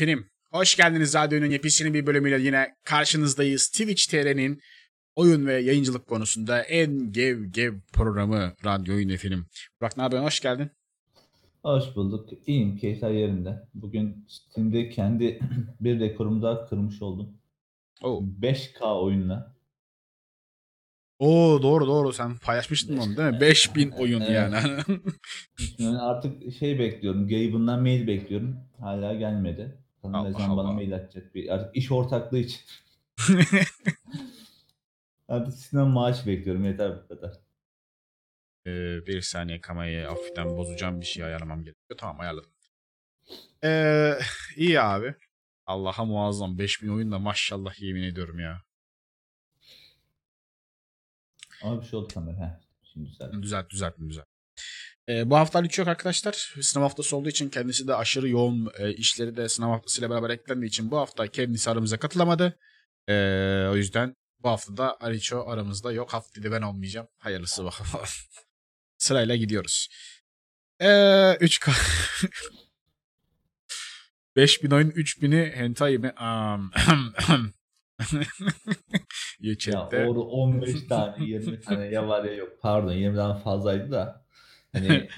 Film. Hoş geldiniz radyonun yepyeni bir bölümüyle yine karşınızdayız. Twitch TR'nin oyun ve yayıncılık konusunda en gev gev programı Radyo Oyun Film. Burak ne yapıyorsun? Hoş geldin. Hoş bulduk. İyiyim. Keyifler yerinde. Bugün Steam'de kendi bir rekorumu daha kırmış oldum. Oo. 5K oyunla. Oo doğru doğru sen paylaşmıştın onu değil mi? 5000 oyun Evet. yani. Yani artık şey bekliyorum. Gabe'ından mail bekliyorum. Hala gelmedi. Allah ne zaman bana mail atacak. Bir, artık iş ortaklığı için. Artık sizden maaş bekliyorum. Yeter bu kadar. Ee, bir saniye kamerayı hafiften bozacağım bir şey ayarlamam gerekiyor. Tamam ayarladım. Ee, iyi abi. Allah'a muazzam 5000 oyun da maşallah yemin ediyorum ya. Ama bir şey oldu kamera. Heh, şimdi güzel. Düzelt düzelttim düzelt. Ee, bu hafta hiç yok arkadaşlar. Sınav haftası olduğu için kendisi de aşırı yoğun e, işleri de sınav haftasıyla beraber eklendiği için bu hafta kendisi aramıza katılamadı. Ee, o yüzden bu hafta da Ariço aramızda yok. Haftayı ben olmayacağım. Hayırlısı bakalım. Sırayla gidiyoruz. Ee, 3K 5000 oyun 3000'i hentai mi? Um, Ya orada 15 tane 20 tane ya var ya yok. Pardon 20'den fazlaydı da. Hani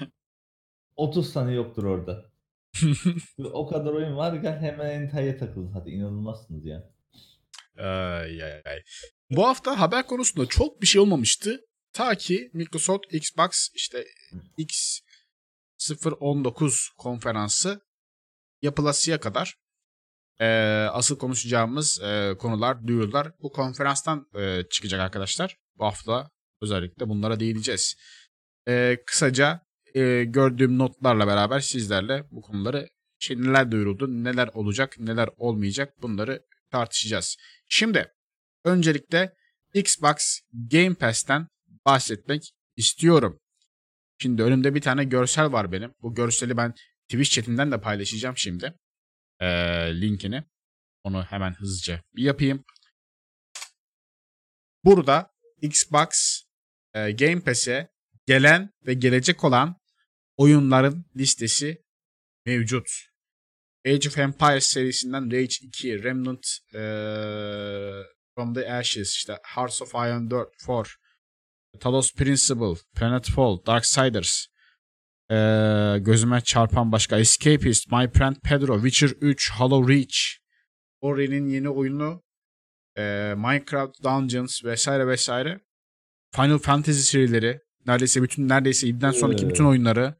30 tane yoktur orada. o kadar oyun var gel hemen entaya takılın hadi inanılmazsınız ya. Ay, ay, ay. Bu hafta haber konusunda çok bir şey olmamıştı. Ta ki Microsoft Xbox işte X019 konferansı yapılasıya kadar e, asıl konuşacağımız e, konular, duyurular bu konferanstan e, çıkacak arkadaşlar. Bu hafta özellikle bunlara değineceğiz. E, kısaca e, gördüğüm notlarla beraber sizlerle bu konuları şey, neler duyuruldu, neler olacak, neler olmayacak bunları tartışacağız. Şimdi öncelikle Xbox Game Pass'ten bahsetmek istiyorum. Şimdi önümde bir tane görsel var benim. Bu görseli ben Twitch chatinden de paylaşacağım şimdi. Ee, linkini. Onu hemen hızlıca bir yapayım. Burada Xbox e, Game Pass'e gelen ve gelecek olan oyunların listesi mevcut. Age of Empires serisinden Rage 2, Remnant eee, From the Ashes, işte Hearts of Iron 4, 4 Talos Principle, Planetfall, Darksiders, eee, gözüme çarpan başka Escapist, My Friend Pedro, Witcher 3, Hollow Reach, Ori'nin yeni oyunu, eee, Minecraft Dungeons vesaire vesaire, Final Fantasy serileri, neredeyse bütün neredeyse ibden sonraki Ee. bütün oyunları,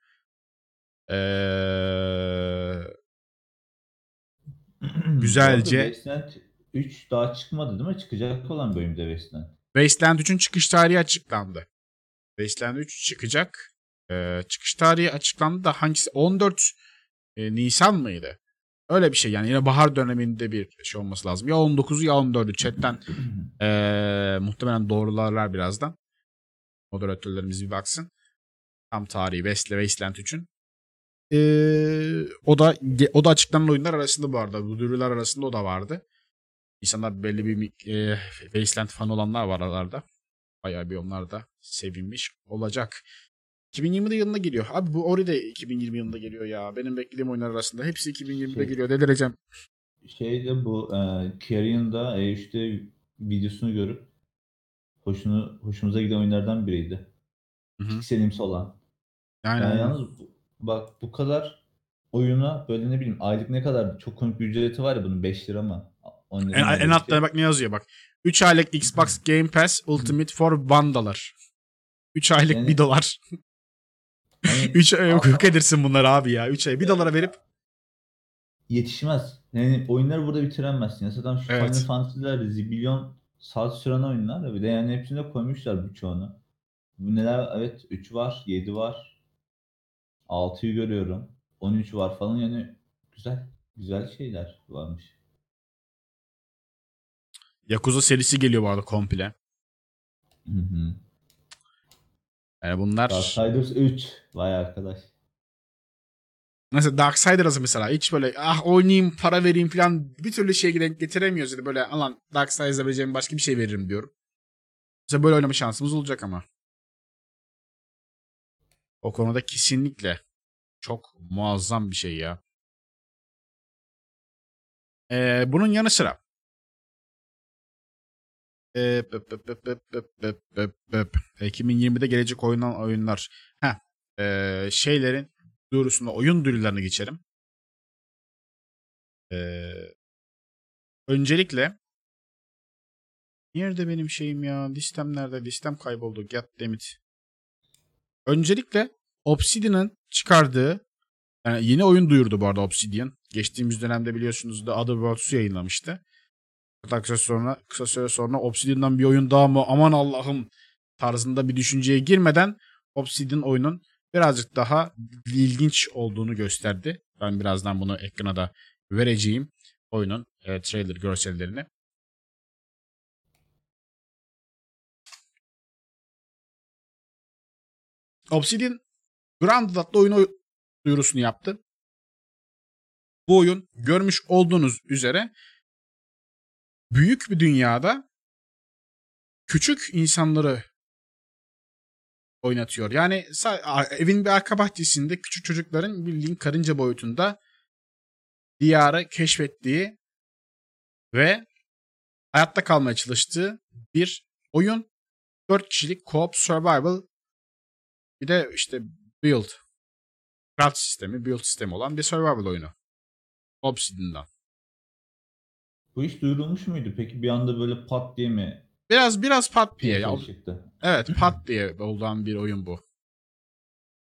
eee Güzelce. Wasteland 3 daha çıkmadı değil mi? Çıkacak olan bölümde Wasteland. Wasteland 3'ün çıkış tarihi açıklandı. Wasteland 3 çıkacak. Ee, çıkış tarihi açıklandı da hangisi? 14 e, Nisan mıydı? Öyle bir şey yani yine bahar döneminde bir şey olması lazım. Ya 19'u ya 14'ü chatten ee, muhtemelen doğrularlar birazdan. Moderatörlerimiz bir baksın. Tam tarihi Westle Wasteland 3'ün. Ee, o da o da açıklanan oyunlar arasında bu arada. Bu duyurular arasında o da vardı. İnsanlar belli bir e, Wasteland fan olanlar var aralarda. Bayağı bir onlar da sevinmiş olacak. 2020 yılında geliyor. Abi bu Ori de 2020 yılında geliyor ya. Benim beklediğim oyunlar arasında. Hepsi 2020'de Şey- geliyor. Delireceğim. Şeyde bu e, Carrion'da E3'te videosunu görüp hoşunu, hoşumuza giden oyunlardan biriydi. Hı hı. Pikselimsi olan. Yani, Yani yalnız bak bu kadar oyuna böyle ne bileyim aylık ne kadar çok komik bir ücreti var ya bunun 5 lira mı? 10 lira en, en altta bak ne yazıyor bak. 3 aylık Xbox Game Pass Ultimate for 1 dolar. 3 aylık Yani- 1 dolar. Hani 3 ay yok, edersin bunları abi ya. 3 ay 1 dolara verip yetişmez. Yani oyunları burada bitiremezsin. Zaten şu Evet. Final Fantasy'ler zibilyon saat süren oyunlar da bir de yani hepsine koymuşlar birçoğunu. Bu neler evet 3 var, 7 var. 6'yı görüyorum. 13 var falan yani güzel güzel şeyler varmış. Yakuza serisi geliyor bu arada komple. Hı hı. Yani bunlar Darksiders 3 vay arkadaş. Mesela Darksiders'ı mesela hiç böyle ah oynayayım para vereyim falan bir türlü şeye denk getiremiyoruz. Yani böyle alan Darksiders'a vereceğim başka bir şey veririm diyorum. Mesela böyle oynama şansımız olacak ama. O konuda kesinlikle çok muazzam bir şey ya. Ee, bunun yanı sıra ee, 2020'de gelecek oynanan oyunlar. Heh, ee, şeylerin duyurusunda oyun duyurularını geçelim. Ee, öncelikle Nerede benim şeyim ya? Listem nerede? Listem kayboldu. Goddammit. Öncelikle Obsidian'ın çıkardığı yani yeni oyun duyurdu bu arada Obsidian. Geçtiğimiz dönemde biliyorsunuz da Other Worlds'u yayınlamıştı. Hatta kısa sonra kısa süre sonra Obsidian'dan bir oyun daha mı aman Allah'ım tarzında bir düşünceye girmeden Obsidian oyunun birazcık daha ilginç olduğunu gösterdi. Ben birazdan bunu ekrana da vereceğim oyunun e, trailer görsellerini. Obsidian Grounded adlı oyunu duyurusunu yaptı. Bu oyun görmüş olduğunuz üzere büyük bir dünyada küçük insanları oynatıyor. Yani evin bir arka bahçesinde küçük çocukların bildiğin karınca boyutunda diyarı keşfettiği ve hayatta kalmaya çalıştığı bir oyun. 4 kişilik co-op survival bir de işte build craft sistemi, build sistemi olan bir survival oyunu. Obsidian'dan. Bu iş duyurulmuş muydu? Peki bir anda böyle pat diye mi Biraz biraz pat diye. Ya, evet pat diye olan bir oyun bu.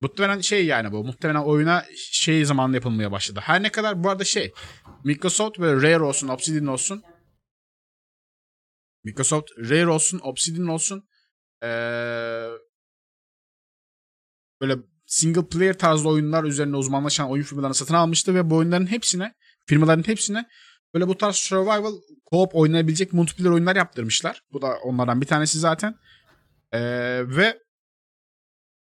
Muhtemelen şey yani bu. Muhtemelen oyuna şey zamanında yapılmaya başladı. Her ne kadar bu arada şey Microsoft ve Rare olsun, Obsidian olsun. Microsoft, Rare olsun, Obsidian olsun. Ee, böyle single player tarzı oyunlar üzerine uzmanlaşan oyun firmalarını satın almıştı ve bu oyunların hepsine, firmaların hepsine böyle bu tarz survival co-op oynayabilecek multiplayer oyunlar yaptırmışlar. Bu da onlardan bir tanesi zaten. Ee, ve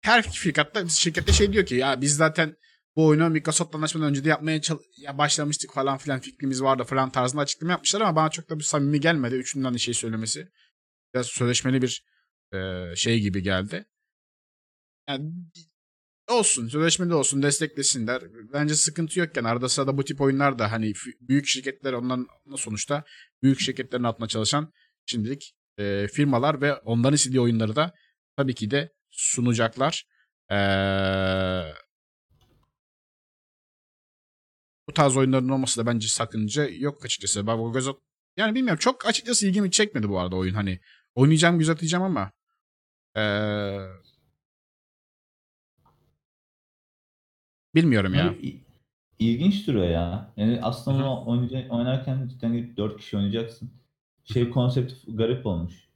her şirkette, şirkette şey diyor ki ya biz zaten bu oyunu Microsoft'la anlaşmadan önce de yapmaya ya başlamıştık falan filan fikrimiz vardı falan tarzında açıklama yapmışlar ama bana çok da bir samimi gelmedi. Üçünden de şey söylemesi. Biraz sözleşmeli bir e, şey gibi geldi. Yani olsun, sözleşmeli olsun, desteklesinler. Bence sıkıntı yokken arada sırada bu tip oyunlar da hani büyük şirketler onların sonuçta büyük şirketlerin altında çalışan şimdilik e, firmalar ve onların istediği oyunları da tabii ki de sunacaklar. Ee, bu tarz oyunların olması da bence sakınca yok açıkçası. Ben bu göz yani bilmiyorum çok açıkçası ilgimi çekmedi bu arada oyun hani. Oynayacağım göz atacağım ama ee, bilmiyorum ya. Böyle İlginç duruyor ya. Yani aslında onu oynayacak, oynarken cidden gidip 4 kişi oynayacaksın. Şey konsepti garip olmuş.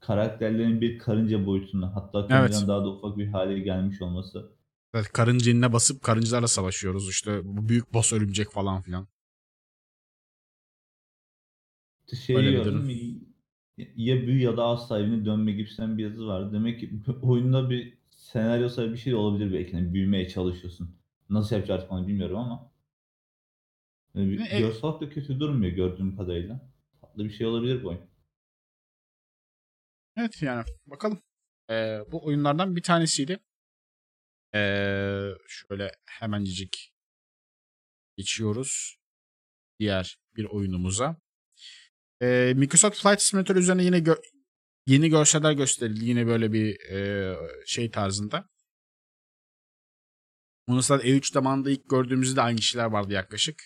Karakterlerin bir karınca boyutunda hatta karıncadan Evet. daha da ufak bir hale gelmiş olması. Evet, karınca basıp karıncalarla savaşıyoruz işte. Bu büyük boss örümcek falan filan. Şey Öyle bir gördüm, ya büyü ya da ağ sahibine dönme gibisinden bir yazı vardı. Demek ki oyunda bir senaryosal bir şey olabilir belki. Yani büyümeye çalışıyorsun. Nasıl yapacağız artık onu bilmiyorum ama. Yani bir, e- olarak da kötü durmuyor gördüğüm kadarıyla. Tatlı bir şey olabilir bu oyun. Evet yani bakalım. Ee, bu oyunlardan bir tanesiydi. Ee, şöyle hemencik geçiyoruz diğer bir oyunumuza. Ee, Microsoft Flight Simulator üzerine yine gö- yeni görseller gösterildi. Yine böyle bir e, şey tarzında. Zaten E3 zamanında ilk gördüğümüzde aynı şeyler vardı yaklaşık.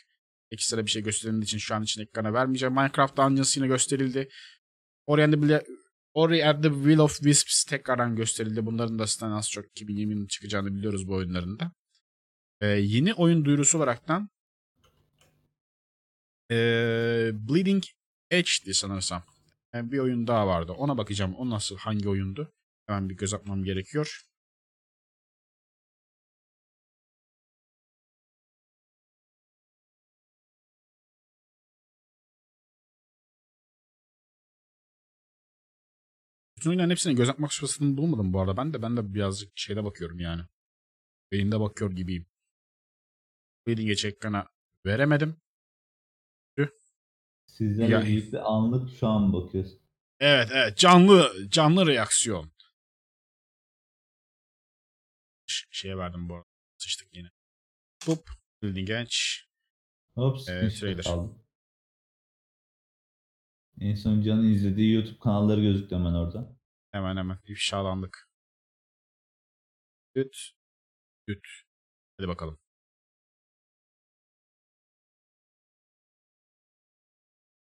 Ekstra bir şey gösterildiği için şu an için ekrana vermeyeceğim. Minecraft Dungeons yine gösterildi. Oraya bile Ori and the Will of Wisps tekrardan gösterildi. Bunların da zaten az çok 2020'nin çıkacağını biliyoruz bu oyunlarında. Ee, yeni oyun duyurusu olaraktan ee, Bleeding Edge'di sanırsam. Yani bir oyun daha vardı. Ona bakacağım. O nasıl, hangi oyundu? Hemen bir göz atmam gerekiyor. Bütün oyunların hepsine göz atmak fırsatını bulmadım bu arada. Ben de ben de birazcık şeyde bakıyorum yani. Beynimde bakıyor gibiyim. Bleeding Edge ekrana veremedim. Sizlerle Ya- birlikte anlık şu an bakıyoruz. Evet evet canlı canlı reaksiyon. Ş- şeye verdim bu arada. Sıçtık yine. Hop. Edge. Hop sıkıştı trailer. kaldı. En son Can'ın izlediği YouTube kanalları gözüktü hemen orada. Hemen hemen ifşalandık. Düt. Düt. Hadi bakalım.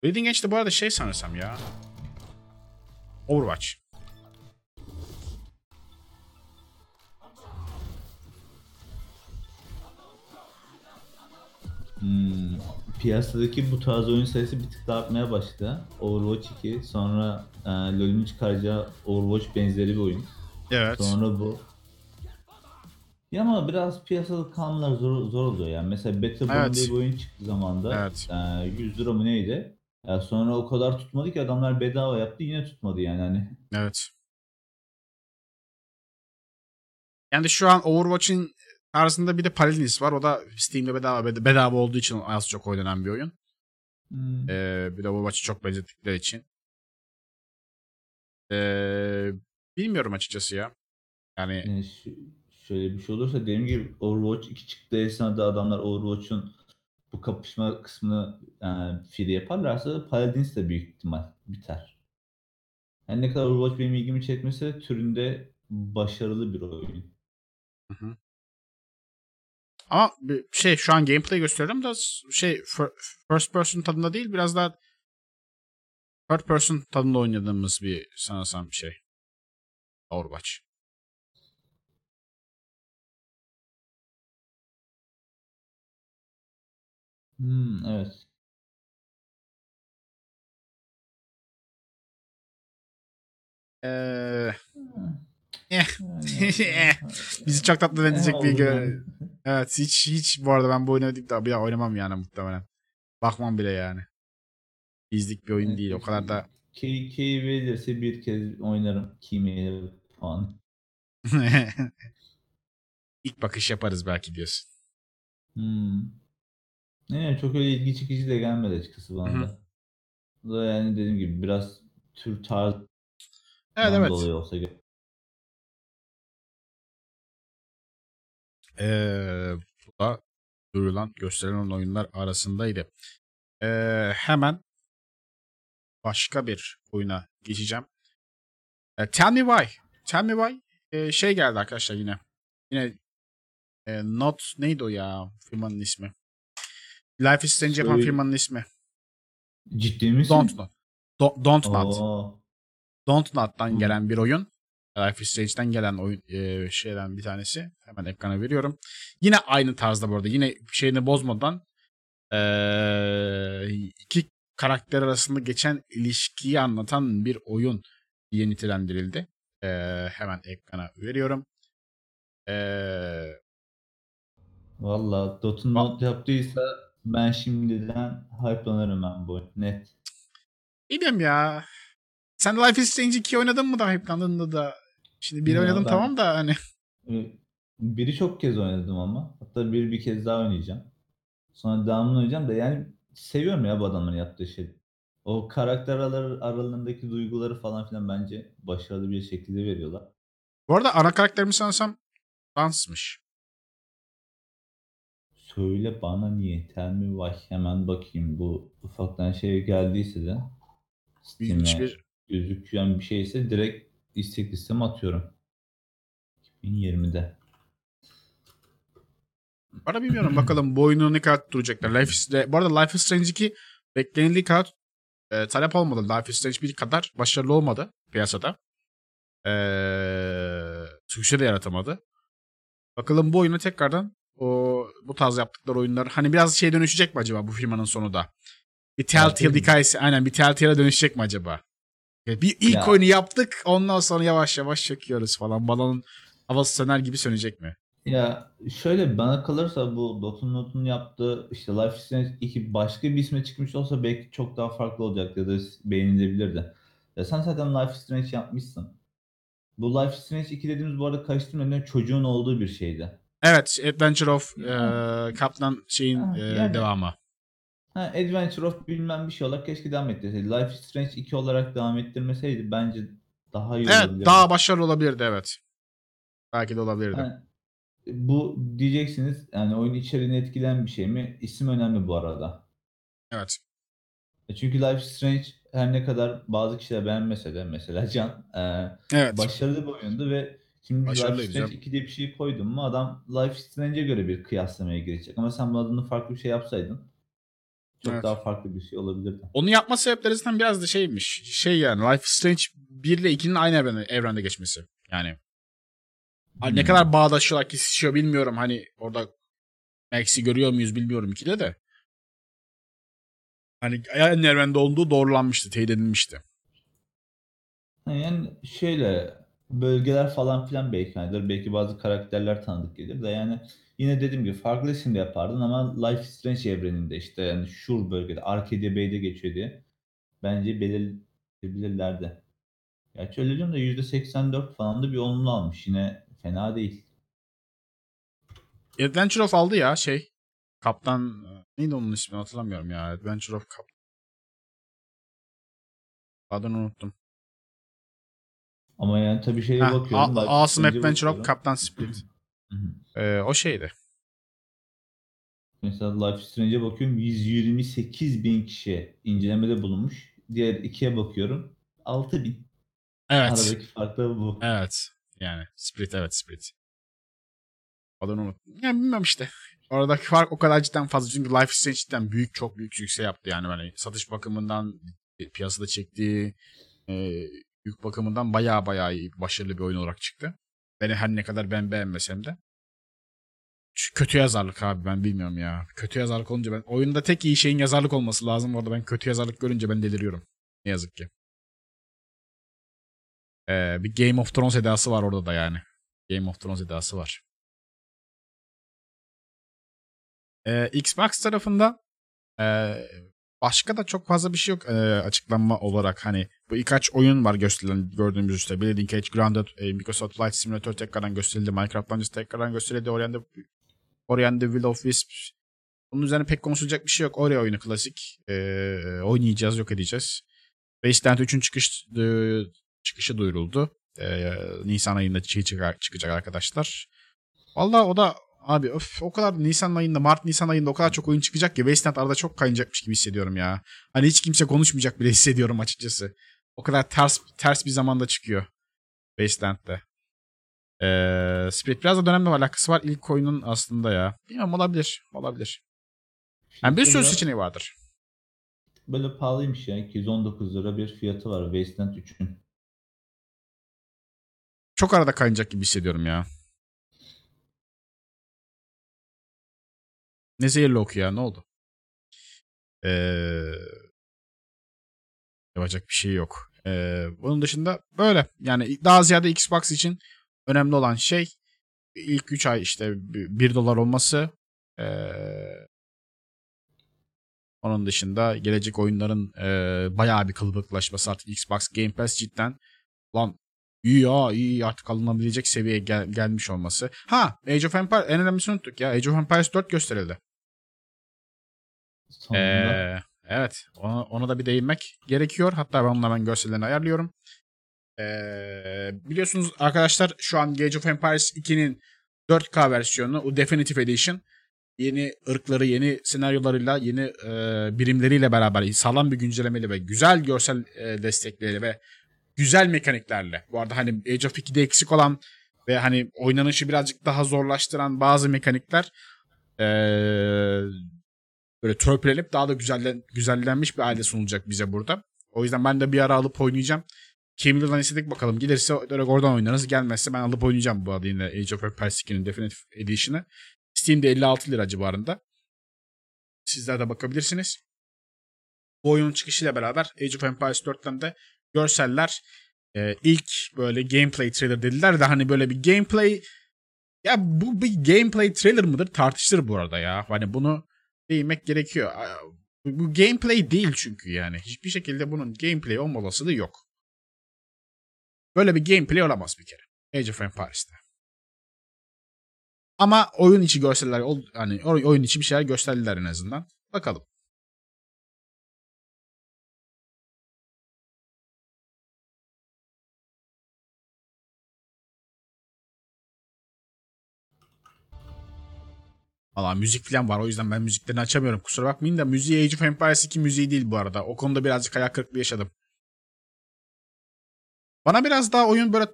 Bleeding Edge de bu arada şey sanırsam ya. Overwatch. Hmm, piyasadaki bu tarz oyun sayısı bir tık daha artmaya başladı. Overwatch 2, sonra e, LoL'ün çıkaracağı Overwatch benzeri bir oyun. Evet. Sonra bu. Ya ama biraz piyasada kalmalar zor, zor oluyor yani. Mesela Battleborn Evet. diye bir oyun çıktı zamanda. Evet. E, 100 lira mı neydi? Ya sonra o kadar tutmadı ki adamlar bedava yaptı yine tutmadı yani hani. Evet. Yani şu an Overwatch'in tarzında bir de Paladins var. O da Steam'de bedava bed- bedava olduğu için az çok oynanan bir oyun. Hmm. Ee, bir de Overwatch'ı çok benzettikleri için. Ee, bilmiyorum açıkçası ya. Yani Yani şu- şöyle bir şey olursa dediğim gibi Overwatch 2 çıktığı esnada adamlar Overwatch'un bu kapışma kısmını yani free yaparlarsa Paladins de büyük ihtimal biter. Yani ne kadar Overwatch benim ilgimi çekmese de türünde başarılı bir oyun. Ama şey şu an gameplay gösteriyorum da şey fir- first person tadında değil biraz daha third person tadında oynadığımız bir sanırsam bir şey. Overwatch. Hmm, evet. Ee. Yani- bizi çok tatlı edecek Eh, bir oldu gö- yani. Evet hiç hiç bu arada ben bu oyunu da bir daha oynamam yani muhtemelen. Bakmam bile yani. Bizlik bir oyun Evet, değil. O kadar da Key, key verilirse bir kez oynarım. Key puan. ilk bakış yaparız belki diyorsun. Hmm. Ne çok öyle ilgi çekici de gelmedi açıkçası bana Hı hı. da. Bu da yani dediğim gibi biraz tür tarz Evet evet. dolayı olsa gerek. Ee, bu da duyurulan gösterilen oyunlar arasındaydı. Ee, hemen başka bir oyuna geçeceğim. Ee, Tell Me Why. Tell Me Why ee, şey geldi arkadaşlar yine. Yine ee, Not neydi o ya firmanın ismi? Life is Strange yapan firmanın ismi. Ciddi misin? Don't Not. Do- Don't Not. Oo. Don't Not'tan gelen bir oyun. Life is Strange'den gelen oyun e, şeyden bir tanesi. Hemen ekrana veriyorum. Yine aynı tarzda bu arada. Yine şeyini bozmadan e, iki karakter arasında geçen ilişkiyi anlatan bir oyun diye nitelendirildi. E, hemen ekrana veriyorum. E, Valla Dot'un not yaptıysa ben şimdiden hype'lanırım ben bu. Net. bilmiyorum ya. Sen Life is Strange 2 oynadın mı da hype'landın da? Şimdi bir oynadım ben- tamam da hani. Ee, Biri çok kez oynadım ama. Hatta bir bir kez daha oynayacağım. Sonra devamını oynayacağım da yani seviyorum ya bu adamların yaptığı şey. O karakter araları, aralarındaki duyguları falan filan bence başarılı bir şekilde veriyorlar. Bu arada ana karakterimiz sanırsam dansmış. Söyle bana niye? Tell me why. Hemen bakayım bu ufaktan şey geldiyse de Steam'e Hiçbir gözüken bir şeyse direkt istek listeme atıyorum. 2020'de. Bana bilmiyorum bakalım bu oyunu ne kadar duracaklar. Life is, bu arada Life is Strange 2 beklenildiği kadar e, talep olmadı. Life is Strange 1 kadar başarılı olmadı piyasada. E, sükse de yaratamadı. Bakalım bu oyunu tekrardan o bu tarz yaptıkları oyunlar hani biraz şey dönüşecek mi acaba bu firmanın sonu da? Bir Telltale hikayesi aynen bir Telltale'e dönüşecek mi acaba? Ya Bir ilk Ya. oyunu yaptık ondan sonra yavaş yavaş çekiyoruz falan. Balonun havası söner gibi sönecek mi? Ya şöyle bana kalırsa bu Dot'un Not'un yaptığı işte Life is Strange 2 başka bir isme çıkmış olsa belki çok daha farklı olacak ya da beğenilebilirdi. Ya sen zaten Life is Strange yapmışsın. Bu Life is Strange 2 dediğimiz bu arada karıştırmadan çocuğun olduğu bir şeydi. Evet, Adventure of e. Kaptan şeyin e, yani. devamı. Ha, Adventure of bilmem bir şey olarak keşke devam ettirseydi. Life is Strange 2 olarak devam ettirmeseydi bence daha iyi Evet, olabilirdi. daha başarılı olabilirdi evet. Belki de olabilirdi. Ha, bu diyeceksiniz yani oyun içeriğini etkileyen bir şey mi? İsim önemli bu arada. Evet. E Çünkü Life is Strange her ne kadar bazı kişiler beğenmese de mesela Can eee, Evet. başarılı bir oyundu ve şimdi Life Başarılıydı Strange canım. 2 diye bir şey koydun mu adam Life Strange'e göre bir kıyaslamaya girecek. Ama sen bu adını farklı bir şey yapsaydın çok Evet. daha farklı bir şey olabilirdi. Onu yapma sebeplerinden biraz da şeymiş. Şey yani Life is Strange 1 ile 2'nin aynı evrende, evrende geçmesi. Yani Hani ne Hmm. kadar bağdaşıyorlar kesişiyor bilmiyorum. Hani orada Max'i görüyor muyuz bilmiyorum ikide de. Hani aynı evrende olduğu doğrulanmıştı, teyit edilmişti. Yani şöyle bölgeler falan filan belki aynıdır. Belki bazı karakterler tanıdık gelir de yani yine dediğim gibi farklı isimle yapardın ama Life is Strange evreninde işte yani şu bölgede Arcadia Bay'de geçiyor diye bence belirleyebilirlerdi. Gerçi öyle diyorum da %84 falan da bir olumlu almış. Yine fena değil. Adventure of aldı ya şey. Kaptan neydi onun ismi hatırlamıyorum ya. Adventure of Kap. Adını unuttum. Ama yani tabii şeye bakıyorum. A- Strange'e Adventure of. Kaptan Split. Hı hı. Ee, o şeydi. Mesela Life Strange'e bakıyorum 128 bin kişi incelemede bulunmuş. Diğer ikiye bakıyorum 6 bin. Evet. Aradaki fark da bu. Evet. Yani Split evet Split. Adını unuttum. Yani bilmem işte. Oradaki fark o kadar cidden fazla. Çünkü Life Strange cidden büyük çok büyük yüksek yaptı. Yani böyle satış bakımından piyasada çektiği e, yük bakımından bayağı iyi, başarılı bir oyun olarak çıktı. Beni her ne kadar ben beğenmesem de. Şu kötü yazarlık abi ben bilmiyorum ya. Kötü yazarlık olunca ben oyunda tek iyi şeyin yazarlık olması lazım. Orada ben kötü yazarlık görünce ben deliriyorum. Ne yazık ki. Ee, bir Game of Thrones edası var orada da yani. Game of Thrones edası var. Ee, Xbox tarafında ee, başka da çok fazla bir şey yok ee, açıklanma olarak. Hani bu birkaç oyun var gösterilen gördüğümüz işte. Bleeding Edge, Grounded, e, Microsoft Flight Simulator tekrardan gösterildi. Minecraft Dungeons tekrardan gösterildi. Ori and the, Ori and the Will of Wisps. Bunun üzerine pek konuşulacak bir şey yok. Ori oyunu klasik. Ee, oynayacağız, yok edeceğiz. Wasteland 3'ün çıkış, e, çıkışı duyuruldu. Ee, Nisan ayında şey çıkacak arkadaşlar. Vallahi o da abi öf, o kadar Nisan ayında Mart Nisan ayında o kadar çok oyun çıkacak ki Wasteland arada çok kayınacakmış gibi hissediyorum ya. Hani hiç kimse konuşmayacak bile hissediyorum açıkçası. O kadar ters ters bir zamanda çıkıyor Wasteland'de. Ee, Spirit biraz da dönemle alakası var ilk oyunun aslında ya. Bilmiyorum olabilir. Olabilir. Yani bir sürü seçeneği vardır. Böyle pahalıymış ya. 219 lira bir fiyatı var Wasteland 3'ün. Çok arada kaynayacak gibi hissediyorum ya. Ne zehirli oku ya ne oldu? Ee, yapacak bir şey yok. Ee, bunun dışında böyle. Yani daha ziyade Xbox için önemli olan şey ilk 3 ay işte 1 dolar olması. Ee, onun dışında gelecek oyunların e, bayağı bir kılıbıklaşması artık Xbox Game Pass cidden lan iyi ya iyi artık alınabilecek seviyeye gel- gelmiş olması. Ha Age of Empires en önemlisini unuttuk ya. Age of Empires 4 gösterildi. Ee, evet ona, ona da bir değinmek gerekiyor. Hatta ben onun hemen görsellerini ayarlıyorum. Ee, biliyorsunuz arkadaşlar şu an Age of Empires 2'nin 4K versiyonu o Definitive Edition yeni ırkları, yeni senaryolarıyla, yeni e, birimleriyle beraber sağlam bir güncellemeyle ve güzel görsel e, destekleriyle ve güzel mekaniklerle. Bu arada hani Age of 2'de eksik olan ve hani oynanışı birazcık daha zorlaştıran bazı mekanikler e, böyle törpülenip daha da güzellen, güzellenmiş bir halde sunulacak bize burada. O yüzden ben de bir ara alıp oynayacağım. Kimli'den istedik bakalım. Gelirse oradan oynarız. Gelmezse ben alıp oynayacağım bu arada yine Age of Empires 2'nin Definitive Edition'ı. Steam'de 56 lira civarında. Sizler de bakabilirsiniz. Bu oyunun çıkışıyla beraber Age of Empires 4'ten de görseller e, ilk böyle gameplay trailer dediler de hani böyle bir gameplay ya bu bir gameplay trailer mıdır tartışılır bu arada ya. Hani bunu değinmek gerekiyor. Bu, gameplay değil çünkü yani. Hiçbir şekilde bunun gameplay olma olasılığı yok. Böyle bir gameplay olamaz bir kere. Age of Empires'te. Ama oyun içi görseller, hani oyun içi bir şeyler gösterdiler en azından. Bakalım. Valla müzik falan var o yüzden ben müziklerini açamıyorum. Kusura bakmayın da müziği Age of Empires 2 müziği değil bu arada. O konuda birazcık hayal kırıklığı yaşadım. Bana biraz daha oyun böyle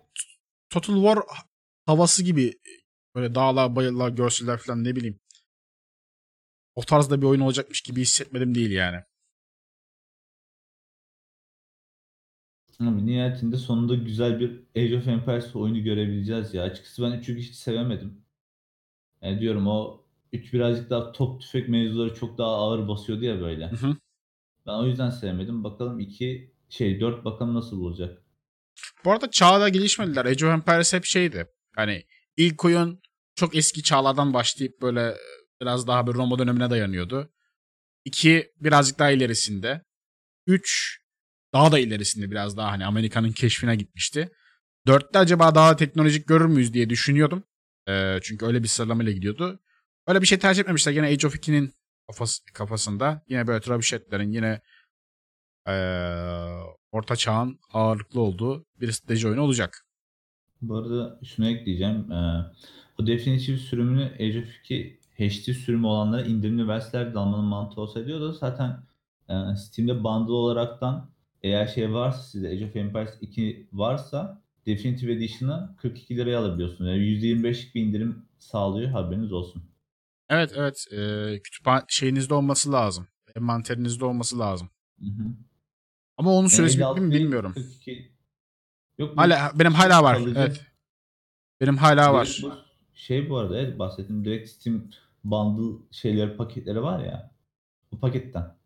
Total War havası gibi böyle dağlar, bayırlar, görseller falan ne bileyim. O tarzda bir oyun olacakmış gibi hissetmedim değil yani. Ama nihayetinde sonunda güzel bir Age of Empires oyunu görebileceğiz ya. Açıkçası ben 3'ü hiç sevemedim. Yani diyorum o 3 birazcık daha top tüfek mevzuları çok daha ağır basıyordu ya böyle. Hı hı. Ben o yüzden sevmedim. Bakalım 2 şey 4 bakalım nasıl olacak. Bu arada çağda gelişmediler. Age of Empires hep şeydi. Hani ilk oyun çok eski çağlardan başlayıp böyle biraz daha bir Roma dönemine dayanıyordu. 2 birazcık daha ilerisinde. 3 daha da ilerisinde biraz daha hani Amerika'nın keşfine gitmişti. 4'te acaba daha teknolojik görür müyüz diye düşünüyordum. Ee, çünkü öyle bir sıralamayla gidiyordu. Öyle bir şey tercih etmemişler. Yine Age of 2'nin kafası, kafasında. Yine böyle trebuchetlerin yine ee, orta çağın ağırlıklı olduğu bir strateji oyunu olacak. Bu arada şunu ekleyeceğim. Ee, bu definitif sürümünü Age of 2 HD sürümü olanlara indirimli versiyonlar de almanın mantığı olsa diyordu. Zaten e, Steam'de bundle olaraktan eğer şey varsa sizde Age of Empires 2 varsa Definitive Edition'ı 42 liraya alabiliyorsunuz. Yani %25'lik bir indirim sağlıyor haberiniz olsun. Evet evet ee, kütüphane şeyinizde olması lazım. Envanterinizde olması lazım. Hı hı. Ama onun süresi bitti 56 mi bilmiyorum. 42. Yok Hala benim hala var. kalıcı. Evet. Benim hala var. Direkt bu Şey bu arada evet bahsettiğim direkt Steam bundle şeyleri paketleri var ya. Bu paketten.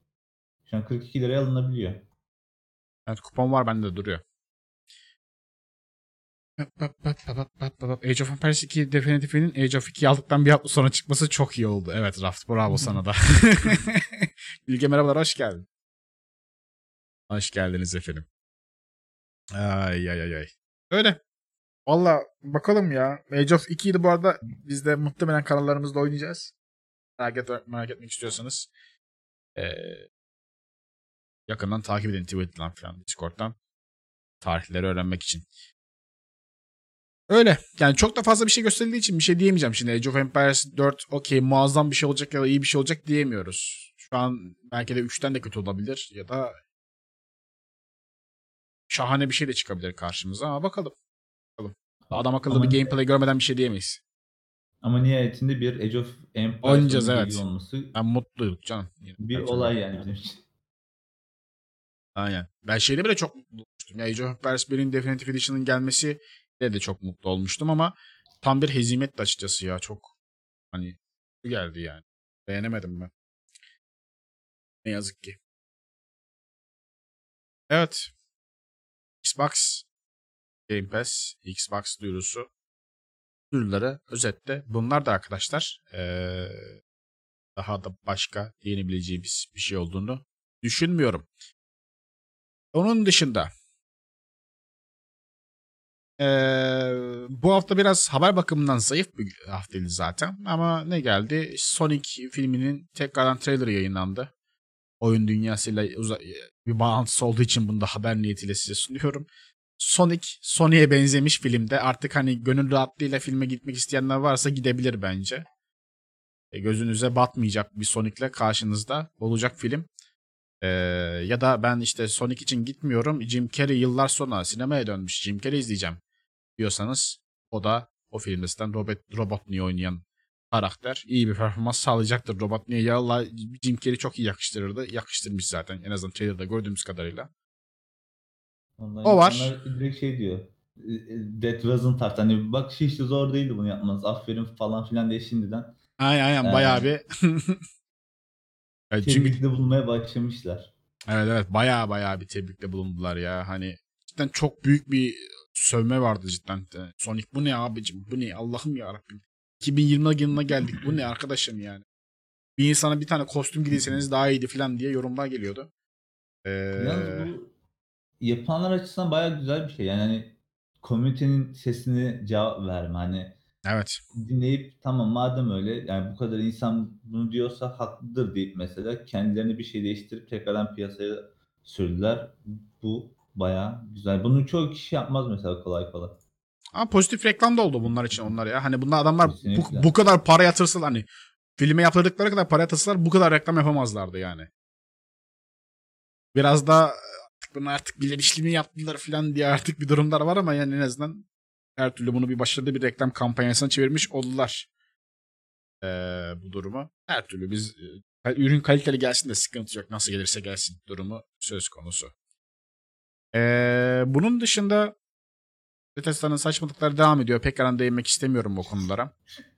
Şu an 42 liraya alınabiliyor. Evet kupon var bende de duruyor. Age of Empires 2 Definitive'nin Age of 2'yi aldıktan bir hafta sonra çıkması çok iyi oldu. Evet Raft bravo sana da. Bilge merhabalar hoş geldin. Hoş geldiniz efendim. Ay ay ay ay. Öyle. Valla bakalım ya. Age of 2'yi de bu arada biz de muhtemelen kanallarımızda oynayacağız. Merak, et, merak etmek istiyorsanız. Ee, yakından takip edin Twitter'dan falan Discord'dan. Tarihleri öğrenmek için. Öyle. Yani çok da fazla bir şey gösterildiği için bir şey diyemeyeceğim. Şimdi Age of Empires 4 okey muazzam bir şey olacak ya da iyi bir şey olacak diyemiyoruz. Şu an belki de 3'ten de kötü olabilir ya da şahane bir şey de çıkabilir karşımıza ama bakalım. Bakalım. Adam akıllı Ama- bir gameplay görmeden bir şey diyemeyiz. Ama nihayetinde bir Age of Empires Oynayacağız, evet. olması Ben mutluyum canım. Bir türlü. olay yani bizim için. Aynen. Ben şeyde bile çok mutlu olmuştum. Ya Age of Empires 1'in Definitive Edition'ın gelmesi de, de çok mutlu olmuştum ama tam bir hezimetti açıkçası ya. Çok hani geldi yani. Beğenemedim ben. Ne yazık ki. Evet. Xbox Game Pass, Xbox duyurusu. Duyuruları özetle bunlar da arkadaşlar ee, daha da başka diyebileceğimiz bir şey olduğunu düşünmüyorum. Onun dışında eee, bu hafta biraz haber bakımından zayıf bir haftaydı zaten. Ama ne geldi? Sonic filminin tekrardan trailerı yayınlandı. Oyun dünyasıyla uza- bir bağlantısı olduğu için bunu da haber niyetiyle size sunuyorum. Sonic, Sonic'e benzemiş filmde. Artık hani gönül rahatlığıyla filme gitmek isteyenler varsa gidebilir bence. E, gözünüze batmayacak bir Sonic'le karşınızda olacak film. Ee, ya da ben işte Sonic için gitmiyorum. Jim Carrey yıllar sonra sinemaya dönmüş. Jim Carrey izleyeceğim diyorsanız o da o filmde zaten Robert Robotnik'i oynayan karakter iyi bir performans sağlayacaktır. Robotnik'e ya Allah Jim Carrey çok iyi yakıştırırdı. Yakıştırmış zaten en azından trailer'da gördüğümüz kadarıyla. Ondan O var. direkt şey diyor. That wasn't hard. Hani bak şey işte zor değildi bunu yapmanız. Aferin falan filan diye şimdiden Aynen aynen Ee, bayağı bir çünkü tebrikte bulunmaya başlamışlar. Evet evet baya baya bir tebrikte bulundular ya. Hani cidden çok büyük bir sövme vardı cidden. Sonic bu ne abicim bu ne Allah'ım ya Rabbim. 2020 yılına geldik bu ne arkadaşım yani. Bir insana bir tane kostüm giydiyseniz daha iyiydi falan diye yorumlar geliyordu. Ee, Yalnız bu yapanlar açısından bayağı güzel bir şey. Yani hani komünitenin sesini cevap verme. Hani evet. dinleyip tamam madem öyle yani bu kadar insan bunu diyorsa haklıdır deyip mesela kendilerini bir şey değiştirip tekrardan piyasaya sürdüler. Bu bayağı güzel. Bunu çoğu kişi yapmaz mesela kolay kolay. Ama pozitif reklam da oldu bunlar için onlar ya. Hani bunlar adamlar bu, Kesinlikle. bu kadar para yatırsalar hani filme yaptırdıkları kadar para yatırsalar bu kadar reklam yapamazlardı yani. Biraz da artık bunu artık bilinçli mi yaptılar falan diye artık bir durumlar var ama yani en azından her türlü bunu bir başarılı bir reklam kampanyasına çevirmiş oldular. Ee, bu durumu. Her türlü biz e, ürün kaliteli gelsin de sıkıntı yok. Nasıl gelirse gelsin durumu söz konusu. Ee, bunun dışında Bethesda'nın saçmalıkları devam ediyor. Pek aran değinmek istemiyorum bu konulara.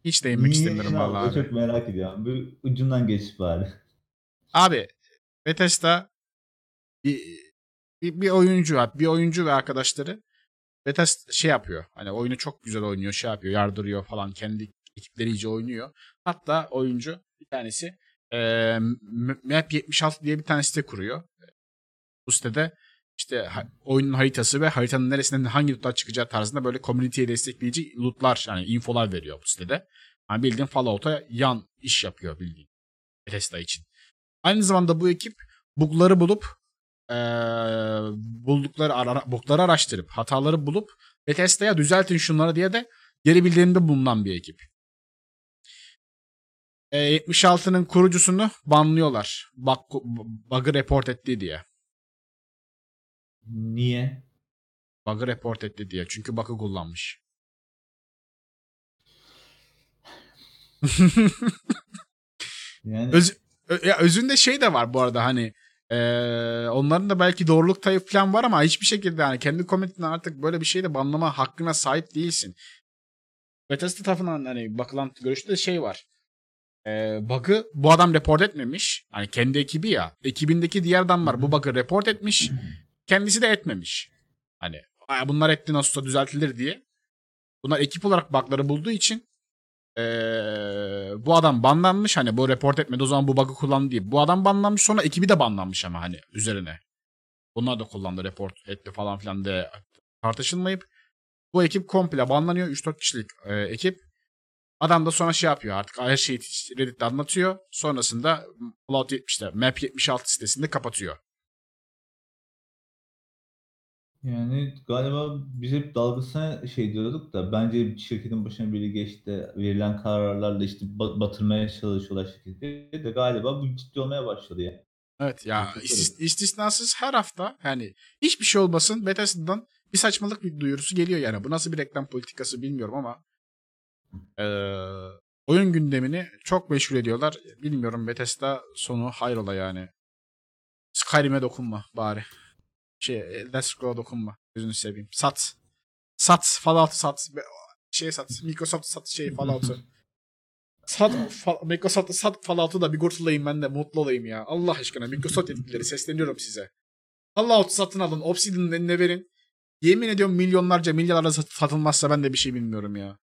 Hiç değinmek istemiyorum vallahi. abi. Çok merak ediyorum. Bir ucundan geç bari. Abi Bethesda bir, bir, bir oyuncu var. Bir oyuncu ve arkadaşları Bethesda şey yapıyor. Hani oyunu çok güzel oynuyor, şey yapıyor, yardırıyor falan. Kendi ekipleri iyice oynuyor. Hatta oyuncu bir tanesi e, Map 76 diye bir tane site kuruyor. Bu sitede işte oyunun haritası ve haritanın neresinden hangi lootlar çıkacağı tarzında böyle community'ye destekleyici lootlar yani infolar veriyor bu sitede. Yani bildiğin Fallout'a yan iş yapıyor bildiğin. Bethesda için. Aynı zamanda bu ekip bug'ları bulup eee, buldukları ara, bug'ları araştırıp hataları bulup Bethesda'ya düzeltin şunları diye de geri bildirimde bulunan bir ekip. E, 76'nın kurucusunu banlıyorlar. Bug, bug'ı report etti diye. Niye? Bug'ı report etti diye. Çünkü bug'ı kullanmış. Yani Öz, ya özünde şey de var bu arada hani eee, onların da belki doğruluk tayı falan var ama hiçbir şekilde hani kendi komitinden artık böyle bir şeyde banlama hakkına sahip değilsin. Bethesda tarafından hani bakılan görüşte de şey var. Eee bug'ı bu adam report etmemiş. Hani kendi ekibi ya. Ekibindeki diğer adamlar bu bug'ı report etmiş. Kendisi de etmemiş. Hani "Aa, bunlar etti nasılsa düzeltilir diye. Bunlar ekip olarak bug'ları bulduğu için eee, bu adam banlanmış hani bu report etmedi o zaman bu bug'ı kullandı diye. Bu adam banlanmış sonra ekibi de banlanmış ama hani üzerine. Bunlar da kullandı report etti falan filan diye tartışılmayıp bu ekip komple banlanıyor. 3-4 kişilik e, ekip. Adam da sonra şey yapıyor artık her şeyi Reddit'te anlatıyor. Sonrasında Fallout 70'te Map 76 sitesinde kapatıyor. Yani galiba biz hep dalgasına şey diyorduk da bence şirketin başına biri geçti. Verilen kararlarla işte ba- batırmaya çalışıyorlar şirketi de galiba bu ciddi olmaya başladı ya. Evet ya istis- istisnasız her hafta yani hiçbir şey olmasın Bethesda'dan bir saçmalık bir duyurusu geliyor yani. Bu nasıl bir reklam politikası bilmiyorum ama eee, oyun gündemini çok meşgul ediyorlar. Bilmiyorum Bethesda sonu hayrola yani. Skyrim'e dokunma bari. Şey Elder Scroll'a dokunma. Gözünü seveyim. Sat. Sat. Fallout'u sat. Şey sat. Microsoft sat şey Fallout'u. Sat, fa- Microsoft'u sat Fallout'u da bir kurtulayım ben de mutlu olayım ya. Allah aşkına Microsoft yetkilileri sesleniyorum size. Fallout'u satın alın. Obsidian'ın eline verin. Yemin ediyorum milyonlarca milyarlarca sat- satılmazsa ben de bir şey bilmiyorum ya.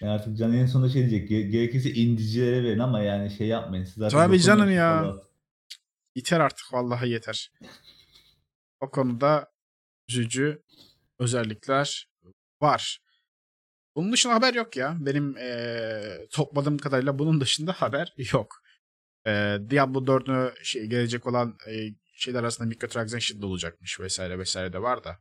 Yani artık Can en sonunda şey diyecek. "Ge- Gerekirse indicilere verin ama yani şey yapmayın. Siz zaten Tabii canım ya. falan. Yeter artık vallahi yeter. O konuda üzücü özellikler var. Bunun dışında haber yok ya. Benim eee, topladığım kadarıyla bunun dışında haber yok. Eee Diablo 4'ü şey, gelecek olan eee, şeyler arasında microtransaction da olacakmış vesaire vesaire de var da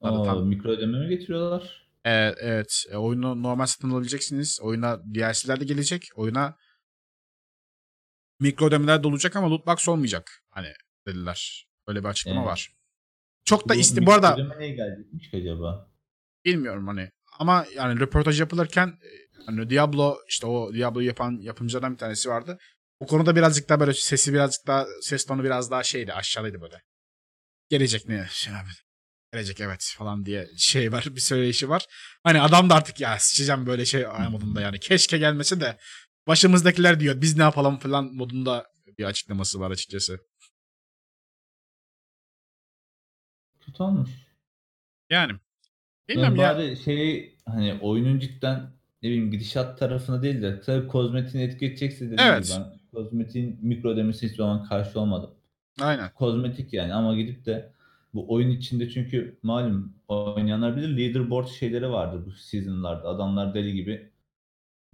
Aa, tam- mikro ödeme mi getiriyorlar? Evet, evet. E, oyunu normal satın alabileceksiniz. Oyuna DLC'ler de gelecek. Oyuna mikro ödemeler de olacak ama loot box olmayacak. Hani dediler. Böyle bir açıklama Evet. var. Çok da Bu iste bu arada neye gelecekmiş acaba? bilmiyorum hani. Ama yani röportaj yapılırken e, hani Diablo işte o Diablo'yu yapan yapımcılardan bir tanesi vardı. Bu konuda birazcık daha böyle sesi birazcık daha ses tonu biraz daha şeydi aşağılıydı böyle. Gelecek ne? Şey abi. Gelecek evet falan diye şey var bir söyleyişi var. Hani adam da artık ya sıçacağım böyle şey modunda yani. Keşke gelmese de başımızdakiler diyor biz ne yapalım falan modunda bir açıklaması var açıkçası. Olmuş. Yani Yani bilmiyorum ya. bari şey hani oyunun cidden ne bileyim gidişat tarafına değil de tabii kozmetiğin etki edecekse dediğim Evet. gibi ben kozmetiğin mikro ödemesi hiçbir zaman karşı olmadım. Aynen. Kozmetik yani ama gidip de bu oyun içinde çünkü malum oynayanlar bilir leaderboard şeyleri vardı bu seasonlarda. Adamlar deli gibi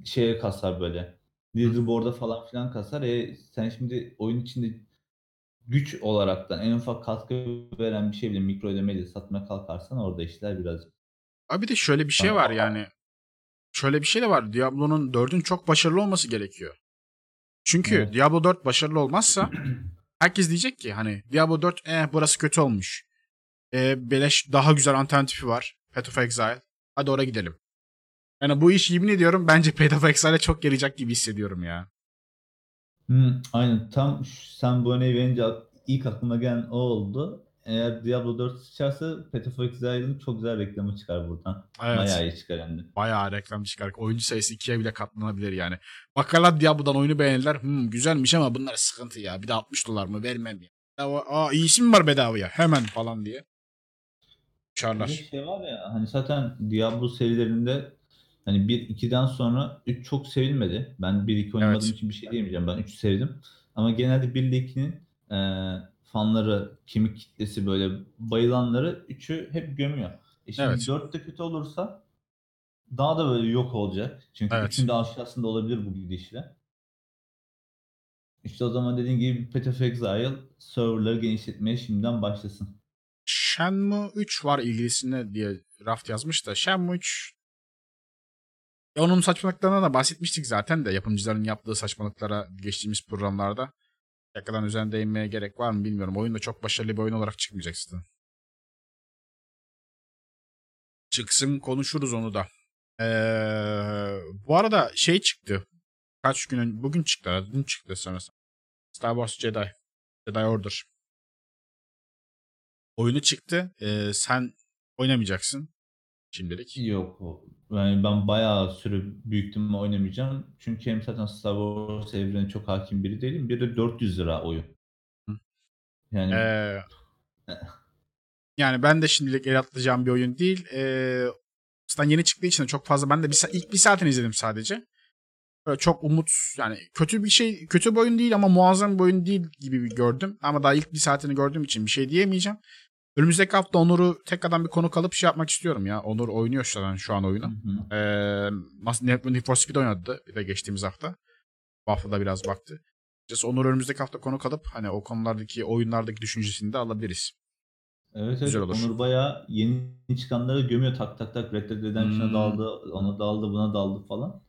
şeye kasar böyle. Leaderboard'a falan filan kasar. E sen şimdi oyun içinde güç olaraktan en ufak katkı veren bir şey bile mikro ödemeyle satmaya kalkarsan orada işler biraz Abi de şöyle bir şey var yani. şöyle bir şey de var. Diablo'nun 4'ün çok başarılı olması gerekiyor. Çünkü Evet. Diablo 4 başarılı olmazsa herkes diyecek ki hani Diablo 4 eh burası kötü olmuş. E, beleş daha güzel alternatifi var. Path of Exile. Hadi oraya gidelim. Yani bu iş yemin ediyorum bence Path of Exile'e çok yarayacak gibi hissediyorum ya. Hı, aynen tam şu- sen bu örneği verince ak- ilk aklıma gelen o oldu. Eğer Diablo 4 çıkarsa Path of Exile'ın çok güzel reklamı çıkar buradan. Evet. Bayağı iyi çıkar hem de. Bayağı reklam çıkar. Oyuncu sayısı ikiye bile katlanabilir yani. Bakarlar Diablo'dan oyunu beğenirler. Hmm, güzelmiş ama bunlar sıkıntı ya. Bir de 60 dolar mı vermem ya. Bedava, aa iyisi mi var bedavaya? Hemen falan diye. Bir Uçarlar. şey var ya hani zaten Diablo serilerinde hani 1-2'den sonra 3 çok sevilmedi. Ben 1-2 oynamadığım Evet. için bir şey diyemeyeceğim. Ben 3'ü sevdim. Ama genelde 1 ile 2'nin eee, fanları, kemik kitlesi böyle bayılanları 3'ü hep gömüyor. E şimdi Evet. 4 de kötü olursa daha da böyle yok olacak. Çünkü Evet. 3'ün de aşağısında olabilir bu gidişle. İşte o zaman dediğin gibi Path of Exile serverları genişletmeye şimdiden başlasın. Shenmue 3 var ilgilisine diye raft yazmış da Shenmue 3 Onun saçmalıklarına da bahsetmiştik zaten de yapımcıların yaptığı saçmalıklara geçtiğimiz programlarda. Yakından üzerine değinmeye gerek var mı bilmiyorum. Oyun da çok başarılı bir oyun olarak çıkmayacak zaten. Çıksın konuşuruz onu da. Ee, bu arada şey çıktı. Kaç gün önce, bugün çıktı. Dün çıktı sanırsam. Star Wars Jedi. Jedi Order. Oyunu çıktı. Ee, sen oynamayacaksın. Şimdilik. Yok. Yani ben bayağı süre büyük ihtimalle oynamayacağım. Çünkü hem zaten Star Wars evrenine çok hakim biri değilim. Bir de 400 lira oyun. Yani Ee, yani ben de şimdilik el atlayacağım bir oyun değil. Ee, aslında yeni çıktığı için de çok fazla. Ben de bir, ilk bir saatini izledim sadece. Böyle çok umut yani kötü bir şey kötü bir oyun değil ama muazzam bir oyun değil gibi bir gördüm. Ama daha ilk bir saatini gördüğüm için bir şey diyemeyeceğim. Önümüzdeki hafta Onur'u tekrardan bir konuk alıp şey yapmak istiyorum ya. Onur oynuyor şu an, şu an oyunu. Hı hı. Ee, Need for Speed oynadı bir de geçtiğimiz hafta. Bu hafta da biraz baktı. Açıkçası Onur önümüzdeki hafta konuk alıp hani o konulardaki oyunlardaki düşüncesini de alabiliriz. Evet evet. Güzel olur. Onur bayağı yeni çıkanları gömüyor tak tak tak. Red Dead Redemption'a Hmm. daldı, ona daldı, buna daldı falan.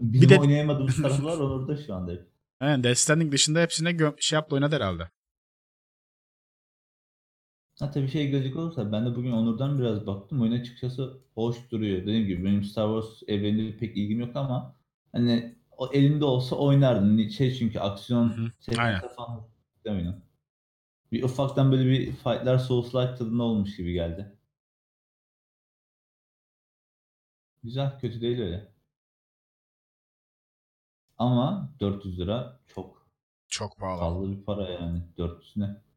Bizim de- oynayamadığımız taraflar Onur'da şu anda hep. Yani Death Stranding dışında hepsine gö- şey yaptı oynadı herhalde. Hatta bir şey görecek olursa ben de bugün Onur'dan biraz baktım. Oyun açıkçası hoş duruyor. Dediğim gibi benim Star Wars evreninde pek ilgim yok ama hani o elimde olsa oynardım. Şey çünkü aksiyon aynen. falan oyunu. Bir ufaktan böyle bir fightlar Souls-like tadında olmuş gibi geldi. Güzel, kötü değil öyle. Ama 400 lira çok Çok pahalı. pahalı bir para yani. 400 ne?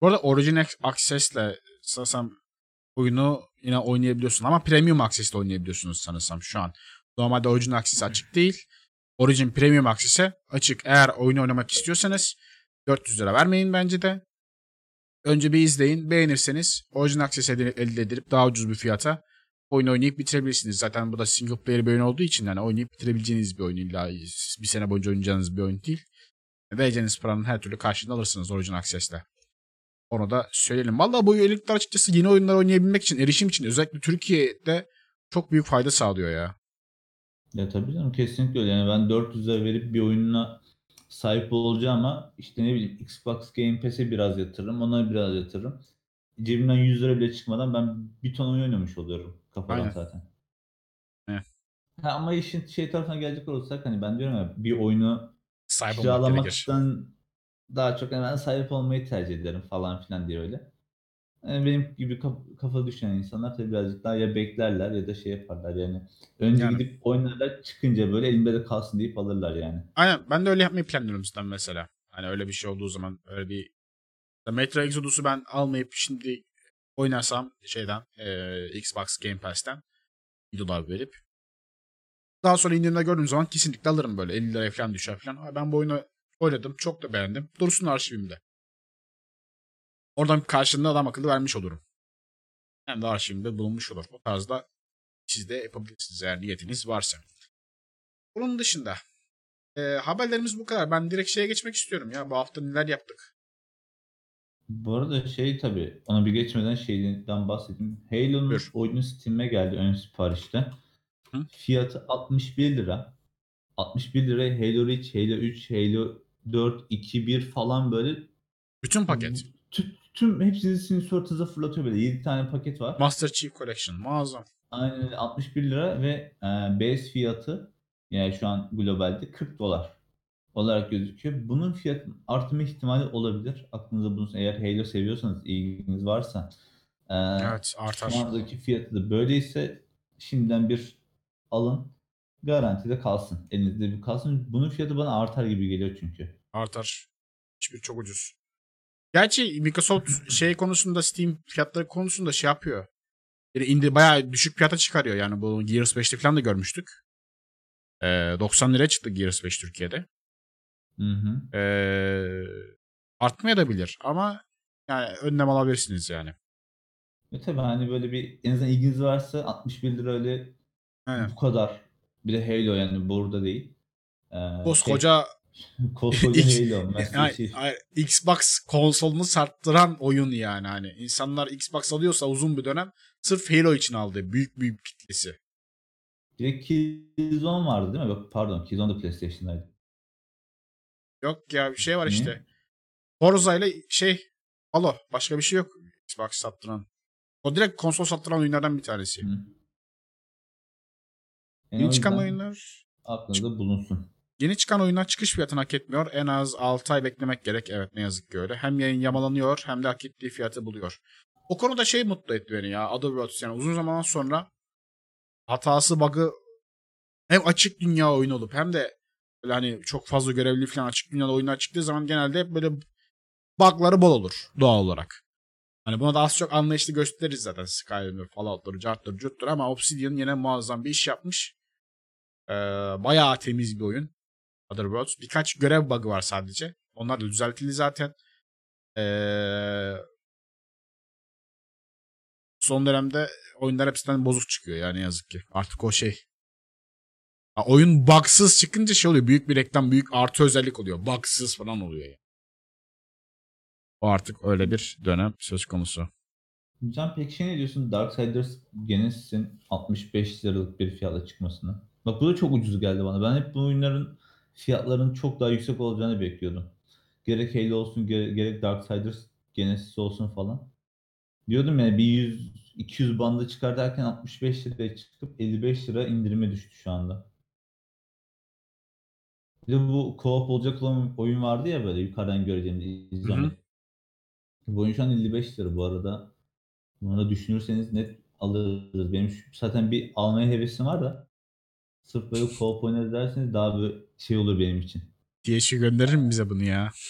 Bu arada Origin Ac- Access'le sanırsam oyunu yine oynayabiliyorsun ama Premium Access'le oynayabiliyorsunuz sanırsam şu an. Normalde Origin Access açık değil. Origin Premium Access'e açık. Eğer oyunu oynamak istiyorsanız 400 lira vermeyin bence de. Önce bir izleyin. Beğenirseniz Origin Access elde edilip daha ucuz bir fiyata oyunu oynayıp bitirebilirsiniz. Zaten bu da single player bir oyun olduğu için yani oynayıp bitirebileceğiniz bir oyun. İlla bir sene boyunca oynayacağınız bir oyun değil. Vereceğiniz paranın her türlü karşılığını alırsınız Origin Access'le. Onu da söyleyelim. Valla bu üyelikler açıkçası yeni oyunlar oynayabilmek için, erişim için özellikle Türkiye'de çok büyük fayda sağlıyor ya. Ya tabii canım kesinlikle öyle. Yani ben 400 lira verip bir oyununa sahip olacağıma işte ne bileyim Xbox Game Pass'e biraz yatırırım, ona biraz yatırırım. Cebimden 100 lira bile çıkmadan ben bir ton oyun oynamış oluyorum kafadan Aynen. zaten. Evet. Ha, ama işin şey tarafına gelecek olursak hani ben diyorum ya bir oyunu Sahip kiralamaktan daha çok hani ben sahip olmayı tercih ederim falan filan diye öyle. Yani benim gibi kaf- kafa düşünen insanlar tabii birazcık daha ya beklerler ya da şey yaparlar yani. Önce Yani. gidip oynarlar çıkınca böyle elimde de kalsın deyip alırlar yani. Aynen ben de öyle yapmayı planlıyorum zaten mesela. Hani öyle bir şey olduğu zaman öyle bir Metro Exodus'u ben almayıp şimdi oynarsam şeyden eee, Xbox Game Pass'ten 1 dolar verip daha sonra indirimde gördüğüm zaman kesinlikle alırım böyle 50 liraya falan düşer falan. Ben bu oyunu oynadım çok da beğendim. Dursun arşivimde. Oradan karşılığında adam akıllı vermiş olurum. Hem de arşivimde bulunmuş olur. O tarzda siz de yapabilirsiniz eğer niyetiniz varsa. Bunun dışında e, haberlerimiz bu kadar. Ben direkt şeye geçmek istiyorum ya. Bu hafta neler yaptık? Bu arada şey tabii ona bir geçmeden şeyden bahsedeyim. Halo'nun Buyur. oyunu Steam'e geldi ön siparişte. Hı. Fiyatı 61 lira. 61 lira Halo Reach, Halo 3, Halo 4, 2, 1 falan böyle Bütün paket. tüm, tüm hepsini sizin sortunuza fırlatıyor böyle. 7 tane paket var. Master Chief Collection. Muazzam. Aynen öyle, 61 lira ve e, base fiyatı yani şu an globalde 40 dolar olarak gözüküyor. Bunun fiyat artma ihtimali olabilir. Aklınızda bulunsun. Eğer Halo seviyorsanız, ilginiz varsa. e, Evet artar. Şu andaki fiyatı da böyleyse şimdiden bir alın. Garantide kalsın. Elinizde bir kalsın. Bunun fiyatı bana artar gibi geliyor çünkü. Artar. Hiçbir çok ucuz. Gerçi Microsoft şey konusunda Steam fiyatları konusunda şey yapıyor. Yani indi bayağı düşük fiyata çıkarıyor. Yani bu Gears 5'te falan da görmüştük. Ee, 90 liraya çıktı Gears 5 Türkiye'de. Hı hı. Ee, artmaya da bilir ama yani önlem alabilirsiniz yani. Ve tabii hani böyle bir en azından ilginiz varsa 61 lira öyle Aynen. bu kadar. Bir de Halo yani burada değil. Ee, Koskoca şey, koskoca Halo. Yani, Xbox konsolunu sarttıran oyun yani hani. insanlar Xbox alıyorsa uzun bir dönem sırf Halo için aldı. Büyük büyük kitlesi. Bir de Killzone vardı değil mi? Yok pardon Killzone da PlayStation'daydı. Yok ya bir şey var Ne? işte. Forza ile şey Halo başka bir şey yok Xbox sattıran. O direkt konsol sattıran oyunlardan bir tanesi. Hı. Yani Yeni çıkan oyunlar aklınızda bulunsun. Yeni çıkan oyunlar çıkış fiyatını hak etmiyor. En az 6 ay beklemek gerek. Evet ne yazık ki öyle. Hem yayın yamalanıyor hem de hak ettiği fiyatı buluyor. O konuda şey mutlu etti beni ya. Other Worlds yani uzun zamandan sonra hatası bug'ı hem açık dünya oyunu olup hem de böyle hani çok fazla görevli falan açık dünyada oyunlar çıktığı zaman genelde hep böyle bug'ları bol olur doğal olarak. Hani buna da az çok anlayışlı gösteririz zaten Skyrim'de Fallout'ları, Cart'ları, Curt'ları ama Obsidian yine muazzam bir iş yapmış. Ee, bayağı temiz bir oyun. Other. Birkaç görev bug'ı var sadece. Onlar da düzeltildi zaten. Ee, son dönemde oyunlar hepsinden bozuk çıkıyor yani yazık ki. Artık o şey. Ha, oyun bugsız çıkınca şey oluyor. Büyük bir reklam, büyük artı özellik oluyor. Bugsız falan oluyor yani. O artık öyle bir dönem söz konusu. Can peki şey ne diyorsun Darksiders Genesis'in 65 liralık bir fiyatla çıkmasına? Bak bu da çok ucuz geldi bana. Ben hep bu oyunların fiyatlarının çok daha yüksek olacağını bekliyordum. Gerek Halo olsun gerek, gerek Darksiders Genesis olsun falan. Diyordum yani bir 100-200 bandı çıkar derken 65 liraya çıkıp 55 lira indirime düştü şu anda. Bir de bu co-op olacak olan oyun vardı ya böyle yukarıdan göreceğimiz izlemek. Bu oyun şu an 55 lira bu arada. Bunu da düşünürseniz net alırız. Benim zaten bir almaya hevesim var da sırf böyle co-op oynarız derseniz daha bir şey olur benim için. THQ gönderir mi bize bunu ya?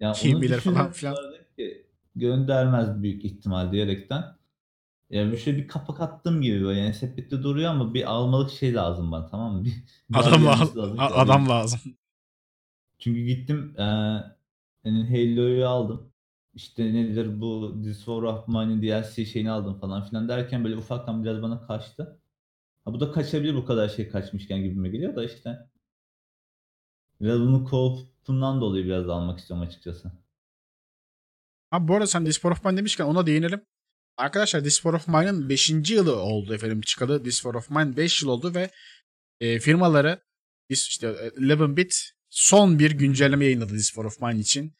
Yani Kim bilir falan filan. ki, göndermez büyük ihtimal diyerekten. Yani bir şöyle bir kapak attım gibi böyle yani sepette duruyor ama bir almalık şey lazım bana tamam mı? Bir, bir Adam lazım. lazım. Adam lazım. Çünkü gittim eee yani Halo'yu aldım. İşte nedir bu This War of Mine'in DLC şeyini aldım falan filan derken böyle ufaktan biraz bana kaçtı. Ha bu da kaçabilir bu kadar şey kaçmışken gibime geliyor da işte. Biraz bunu co-op'undan dolayı biraz da almak istiyorum açıkçası. Abi bu arada sen War of Mine demişken ona değinelim. Arkadaşlar War of Mine'ın 5. yılı oldu efendim çıkalı. War of Mine 5 yıl oldu ve e, firmaları işte 11-bit son bir güncelleme yayınladı War of Mine için.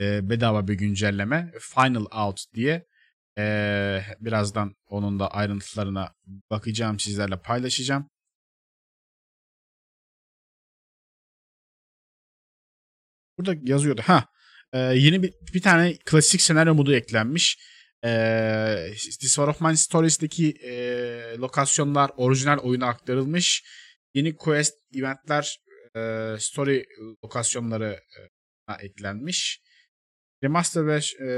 E, bedava bir güncelleme. Final Out diye. E, birazdan onun da ayrıntılarına bakacağım sizlerle paylaşacağım. Burada yazıyordu. Ha, e, yeni bir, bir tane klasik senaryo modu eklenmiş. E, This War of Mine Stories'deki e, lokasyonlar orijinal oyuna aktarılmış. Yeni quest, eventler, e, story lokasyonları e, eklenmiş. Remaster ve e,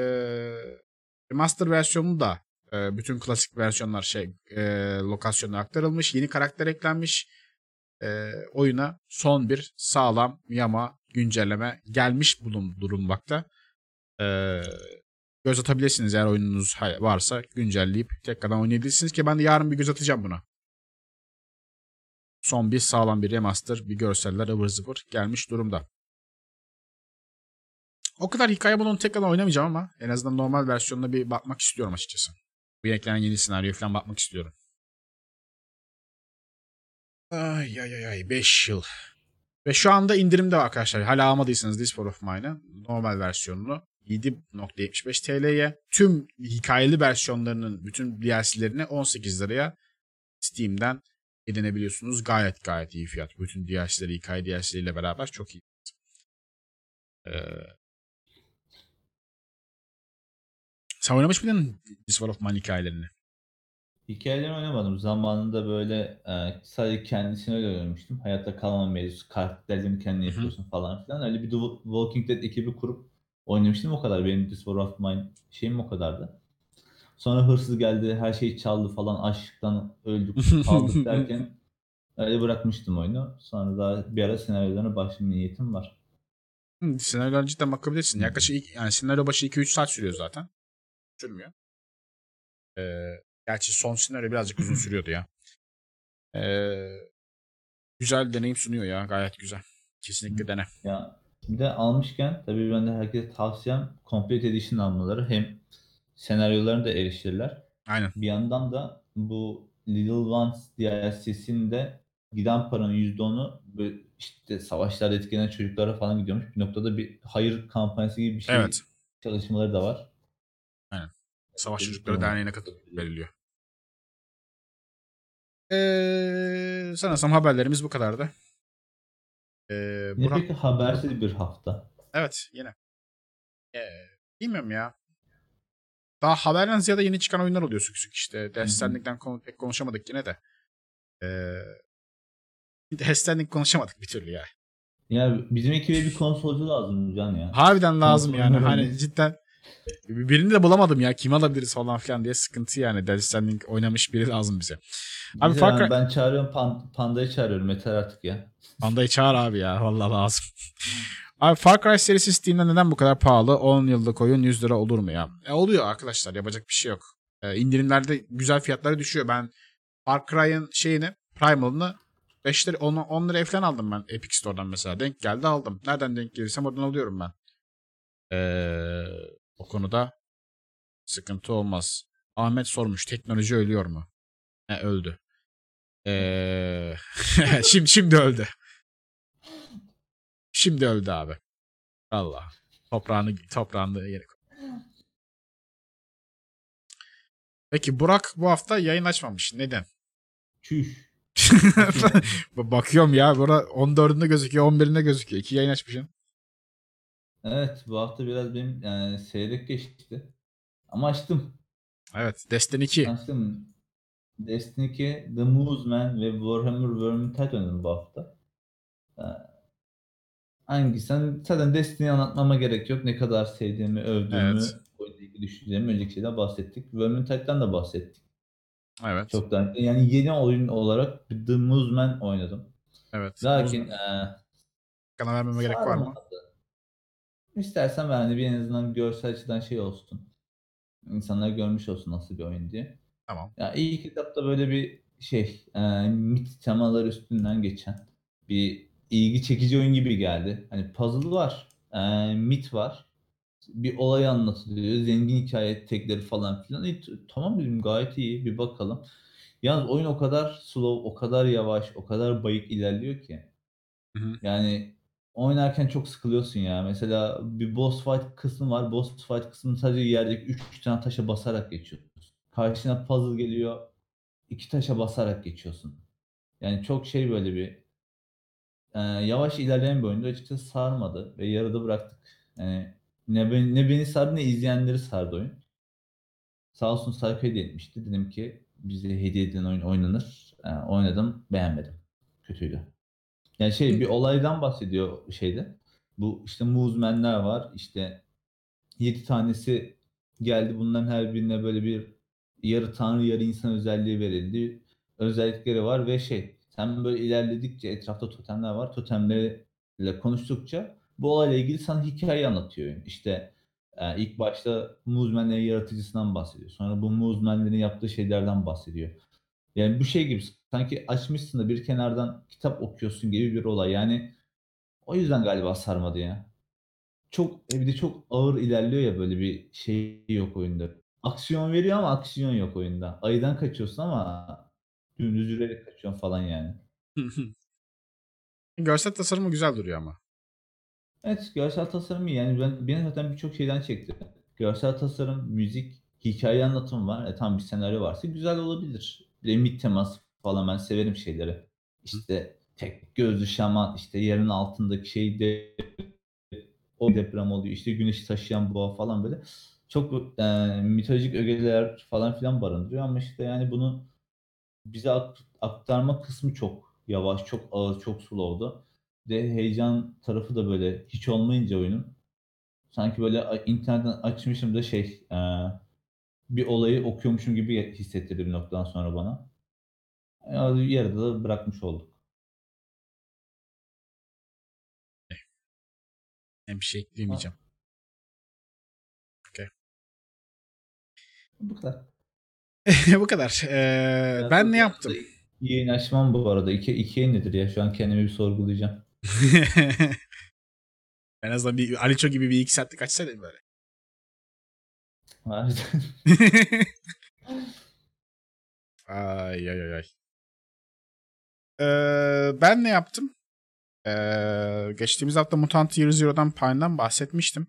remaster versiyonu da e, bütün klasik versiyonlar şey e, lokasyona aktarılmış. Yeni karakter eklenmiş. E, oyuna son bir sağlam yama güncelleme gelmiş bulun durulmakta. E, göz atabilirsiniz eğer oyununuz varsa güncelleyip tekrardan oynayabilirsiniz ki ben de yarın bir göz atacağım buna. Son bir sağlam bir remaster, bir görseller ıvır zıvır gelmiş durumda. O kadar hikaye modunu tekrardan oynamayacağım ama en azından normal versiyonuna bir bakmak istiyorum açıkçası. Bu eklenen yeni senaryoya falan bakmak istiyorum. Ay ay ay ay 5 yıl. Ve şu anda indirimde arkadaşlar. Hala almadıysanız This War of Mine'ı normal versiyonunu 7.75 TL'ye tüm hikayeli versiyonlarının bütün DLC'lerini 18 liraya Steam'den edinebiliyorsunuz. Gayet gayet iyi fiyat. Bütün DLC'leri, hikaye DLC'leriyle beraber çok iyi. Ee, sen oynamış mıydın War of Mine hikayelerini? Hikayelerini oynamadım. Zamanında böyle e, sadece kendisini öyle oynamıştım. Hayatta kalma mevzusu, karakterlerini kendin Hı hı. yapıyorsun falan filan. Öyle bir The Walking Dead ekibi kurup oynamıştım o kadar. Benim War of Mine şeyim o kadardı. Sonra hırsız geldi, her şeyi çaldı falan. Açlıktan öldük, kaldık derken öyle bırakmıştım oyunu. Sonra daha bir ara senaryolarına başlama niyetim var. Hı, Senaryolara cidden bakabilirsin. Yaklaşık yani senaryo başı 2-3 saat sürüyor zaten. Sürmüyor. Ee, gerçi son senaryo birazcık uzun sürüyordu ya. Ee, güzel deneyim sunuyor ya. Gayet güzel. Kesinlikle dene. Ya bir de almışken tabii ben de herkese tavsiyem Complete Edition almaları. Hem senaryolarını da erişirler. Aynen. Bir yandan da bu Little Ones DLC'sinde giden paranın %10'u böyle işte savaşlarda etkilenen çocuklara falan gidiyormuş. Bir noktada bir hayır kampanyası gibi bir şey Evet. çalışmaları da var. Savaş Çocukları. Derneği'ne katılıp veriliyor. Ee, sanırsam haberlerimiz bu kadardı. Ee, Ne Burak, peki habersiz bir hafta. evet yine. Ee, bilmiyorum ya. Daha haberden ziyade yeni çıkan oyunlar oluyor sık sık işte. Death. Stranding'den konu, pek konuşamadık yine de. Ee, Death Stranding konuşamadık bir türlü ya. Ya bizim ekibe bir konsolcu lazım Can ya. Harbiden lazım yani. Hani cidden birini de bulamadım ya. Kimi alabiliriz falan filan diye sıkıntı yani. Death Stranding oynamış biri lazım bize. Abi Far ben, Cry- ben çağırıyorum Pan- Panda'yı çağırıyorum yeter artık ya. Panda'yı çağır abi ya. Vallahi lazım. Abi Far Cry serisi Steam'de neden bu kadar pahalı? 10 yıllık oyun 100 lira olur mu ya? E, oluyor arkadaşlar. Yapacak bir şey yok. E, indirimlerde güzel fiyatları düşüyor. Ben Far Cry'ın şeyini, Primal'ını 5 lira, 10, 10 liraya falan aldım ben Epic Store'dan mesela. Denk geldi aldım. Nereden denk gelirsem oradan alıyorum ben. Ee, o konuda sıkıntı olmaz. Ahmet sormuş teknoloji ölüyor mu? He, öldü. Ee, şimdi şimdi öldü. Şimdi öldü abi. Allah. Toprağını toprağını yere. Peki Burak bu hafta yayın açmamış. Neden? Çüş. Bakıyorum ya. Burada 14'ünde gözüküyor, 11'inde gözüküyor. İki yayın açmışsın. Evet bu hafta biraz benim yani seyrek geçti. Ama açtım. Evet. Destiny 2. Açtım. Destiny 2, The Movesman ve Warhammer Vermintide oynadım bu hafta. Ee, Hangisi? Sen zaten Destiny'yi anlatmama gerek yok. Ne kadar sevdiğimi, övdüğümü, Evet. oyunla ilgili düşüncelerimi önceki şeyden bahsettik. Vermintide'den de bahsettik. Evet. Çok da yani yeni oyun olarak The Movesman oynadım. Evet. Lakin Kana vermeme gerek var mı? İstersen yani bir en azından görsel açıdan şey olsun. İnsanlar görmüş olsun nasıl bir oyun diye. Tamam. Ya ilk kitapta böyle bir şey e, mit temaları üstünden geçen bir ilgi çekici oyun gibi geldi. Hani puzzle var, e, mit var, bir olay anlatılıyor, zengin hikaye tekleri falan filan. E, tamam dedim gayet iyi bir bakalım. Yalnız oyun o kadar slow, o kadar yavaş, o kadar bayık ilerliyor ki. Hı hı. Yani oynarken çok sıkılıyorsun ya. Mesela bir boss fight kısmı var. Boss fight kısmını sadece yerdeki 3 tane taşa basarak geçiyorsun. Karşına puzzle geliyor. iki taşa basarak geçiyorsun. Yani çok şey böyle bir e, yavaş ilerleyen bir oyundu. Açıkçası sarmadı ve yarıda bıraktık. Yani ne beni, ne beni sardı ne izleyenleri sardı oyun. Sağ olsun sayfa hediye etmişti. Dedim ki bize hediye edilen oyun oynanır. E, oynadım beğenmedim. Kötüydü. Yani şey bir olaydan bahsediyor şeyde. Bu işte Movemen'ler var. İşte 7 tanesi geldi. Bunların her birine böyle bir yarı tanrı yarı insan özelliği verildi. Özellikleri var ve şey sen böyle ilerledikçe etrafta totemler var. Totemlerle konuştukça bu olayla ilgili sana hikaye anlatıyor. İşte e, ilk başta Movemen'lerin yaratıcısından bahsediyor. Sonra bu Movemen'lerin yaptığı şeylerden bahsediyor. Yani bu şey gibi sanki açmışsın da bir kenardan kitap okuyorsun gibi bir olay. Yani o yüzden galiba sarmadı ya. çok e, bir de çok ağır ilerliyor ya böyle bir şey yok oyunda. Aksiyon veriyor ama aksiyon yok oyunda. Ayıdan kaçıyorsun ama dümdüz yürüyerek kaçıyorsun falan yani. Görsel tasarımı güzel duruyor ama. Evet görsel tasarım iyi. Yani ben, beni zaten birçok şeyden çekti. Görsel tasarım, müzik, hikaye anlatımı var. E, tam bir senaryo varsa güzel olabilir. Bir de mid teması falan ben severim şeyleri. İşte tek gözlü şaman, işte yerin altındaki şey de o deprem oluyor. İşte güneşi taşıyan boğa falan böyle. Çok e, mitolojik ögeler falan filan barındırıyor ama işte yani bunu bize ak- aktarma kısmı çok yavaş, çok ağır, çok slow'du. De heyecan tarafı da böyle hiç olmayınca oyunun sanki böyle internetten açmışım da şey e, bir olayı okuyormuşum gibi hissettirdi bir noktadan sonra bana. Yani yarıda da bırakmış olduk. Ben bir şey ekleyemeyeceğim. Bu kadar. Bu kadar. Ee, ben ne yaptım? Yayın açmam bu arada. İki, iki yayın nedir ya? Şu an kendimi bir sorgulayacağım. en azından bir Aliço gibi bir iki saatlik açsaydım böyle. Harbiden. ay ay ay ay. Ee, ben ne yaptım? Ee, geçtiğimiz hafta Mutant Year Zero'dan Pine'dan bahsetmiştim.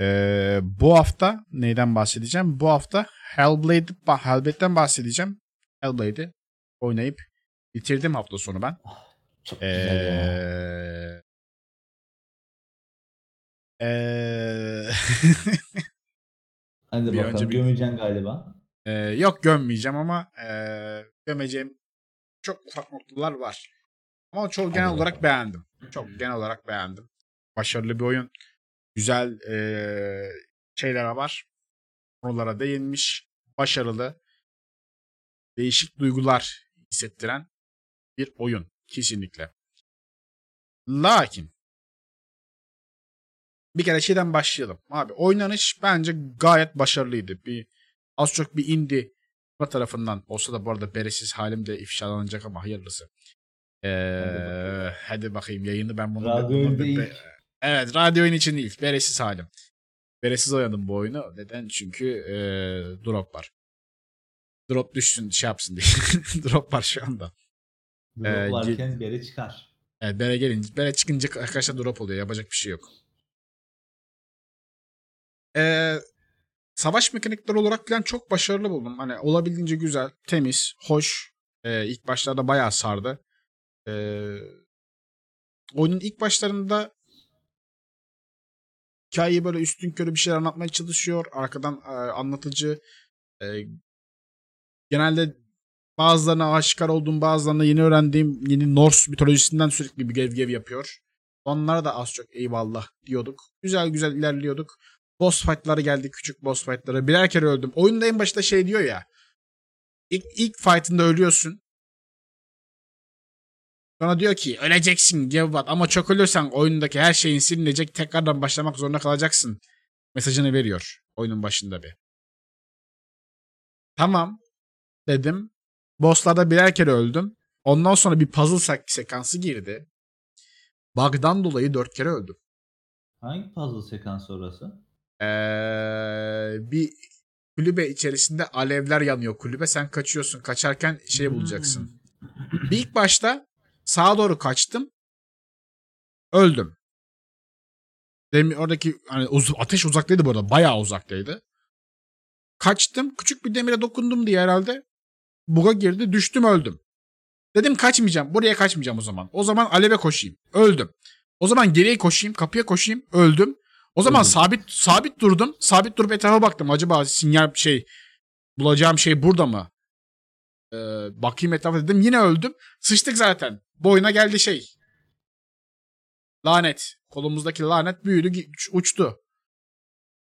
Ee, bu hafta neyden bahsedeceğim? Bu hafta Hellblade, Hellblade'den bahsedeceğim. Hellblade'i oynayıp bitirdim hafta sonu ben. Çok güzel ya. Ee, ee, Hadi bir bakalım. önce bir- Gömeceksin galiba. Ee, yok gömmeyeceğim ama ee, gömeceğim çok ufak noktalar var. Ama çok genel Hadi olarak bakalım. beğendim. Çok genel olarak beğendim. Başarılı bir oyun. Güzel ee, şeyler var. Konulara değinmiş. Başarılı. Değişik duygular hissettiren bir oyun. Kesinlikle. Lakin bir kere şeyden başlayalım. Abi oynanış bence gayet başarılıydı. Bir az çok bir indie tarafından olsa da bu arada beresiz halim de ifşalanacak ama hayırlısı. Ee, hadi bakayım yayını ben bunu... Radyo bunu değil. Evet radyo oyun için değil. Beresiz halim. Beresiz oynadım bu oyunu. Neden? Çünkü ee, drop var. Drop düşsün şey yapsın diye. drop var şu anda. Drop Ee, varken bere çıkar. Evet, bere gelince, bere çıkınca arkadaşlar drop oluyor. Yapacak bir şey yok. Ee, savaş mekanikleri olarak falan çok başarılı buldum. Hani olabildiğince güzel, temiz, hoş. Ee, ilk başlarda bayağı sardı. Ee, oyunun ilk başlarında hikayeyi böyle üstün körü bir şeyler anlatmaya çalışıyor. Arkadan e, anlatıcı e, genelde bazılarına aşikar olduğum bazılarına yeni öğrendiğim yeni Norse mitolojisinden sürekli bir gev gev yapıyor. Onlara da az çok eyvallah diyorduk. Güzel güzel ilerliyorduk. Boss fight'lara geldik küçük boss fight'lara. Birer kere öldüm. Oyunda en başta şey diyor ya. İlk, ilk fight'ında ölüyorsun. Sonra diyor ki öleceksin give up ama çok ölürsen oyundaki her şeyin silinecek tekrardan başlamak zorunda kalacaksın. Mesajını veriyor oyunun başında bir. Tamam dedim. Bosslarda birer kere öldüm. Ondan sonra bir puzzle sek- sekansı girdi. Bug'dan dolayı dört kere öldüm. Hangi puzzle sekansı orası? Ee, bir kulübe içerisinde alevler yanıyor kulübe. Sen kaçıyorsun. Kaçarken şey bulacaksın. Hmm. Bir ilk başta sağa doğru kaçtım. Öldüm. Demir, oradaki hani ateş uzaktaydı bu arada. Bayağı uzaktaydı. Kaçtım. Küçük bir demire dokundum diye herhalde. Buga girdi. Düştüm öldüm. Dedim kaçmayacağım. Buraya kaçmayacağım o zaman. O zaman aleve koşayım. Öldüm. O zaman geriye koşayım. Kapıya koşayım. Öldüm. O zaman Öldüm. sabit sabit durdum. Sabit durup etrafa baktım. Acaba sinyal şey bulacağım şey burada mı? Ee, bakayım etrafa dedim. Yine öldüm. Sıçtık zaten. Boyuna geldi şey. Lanet. Kolumuzdaki lanet büyüdü uçtu.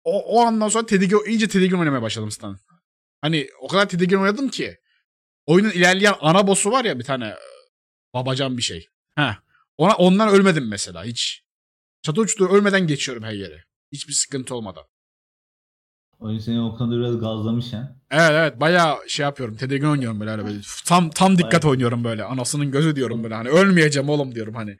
O, o andan sonra tedirgin, iyice tedirgin oynamaya başladım Stan. Hani o kadar tedirgin oynadım ki. Oyunun ilerleyen ana boss'u var ya bir tane e, babacan bir şey. Heh. Ona, ondan ölmedim mesela hiç. Çatı uçtu ölmeden geçiyorum her yere. Hiçbir sıkıntı olmadan. Oyun seni o konuda biraz gazlamış ha. Evet evet bayağı şey yapıyorum. Tedirgin oynuyorum böyle. böyle. Tam tam dikkat Bayağı. oynuyorum böyle. Anasının gözü diyorum böyle. Hani ölmeyeceğim oğlum diyorum hani.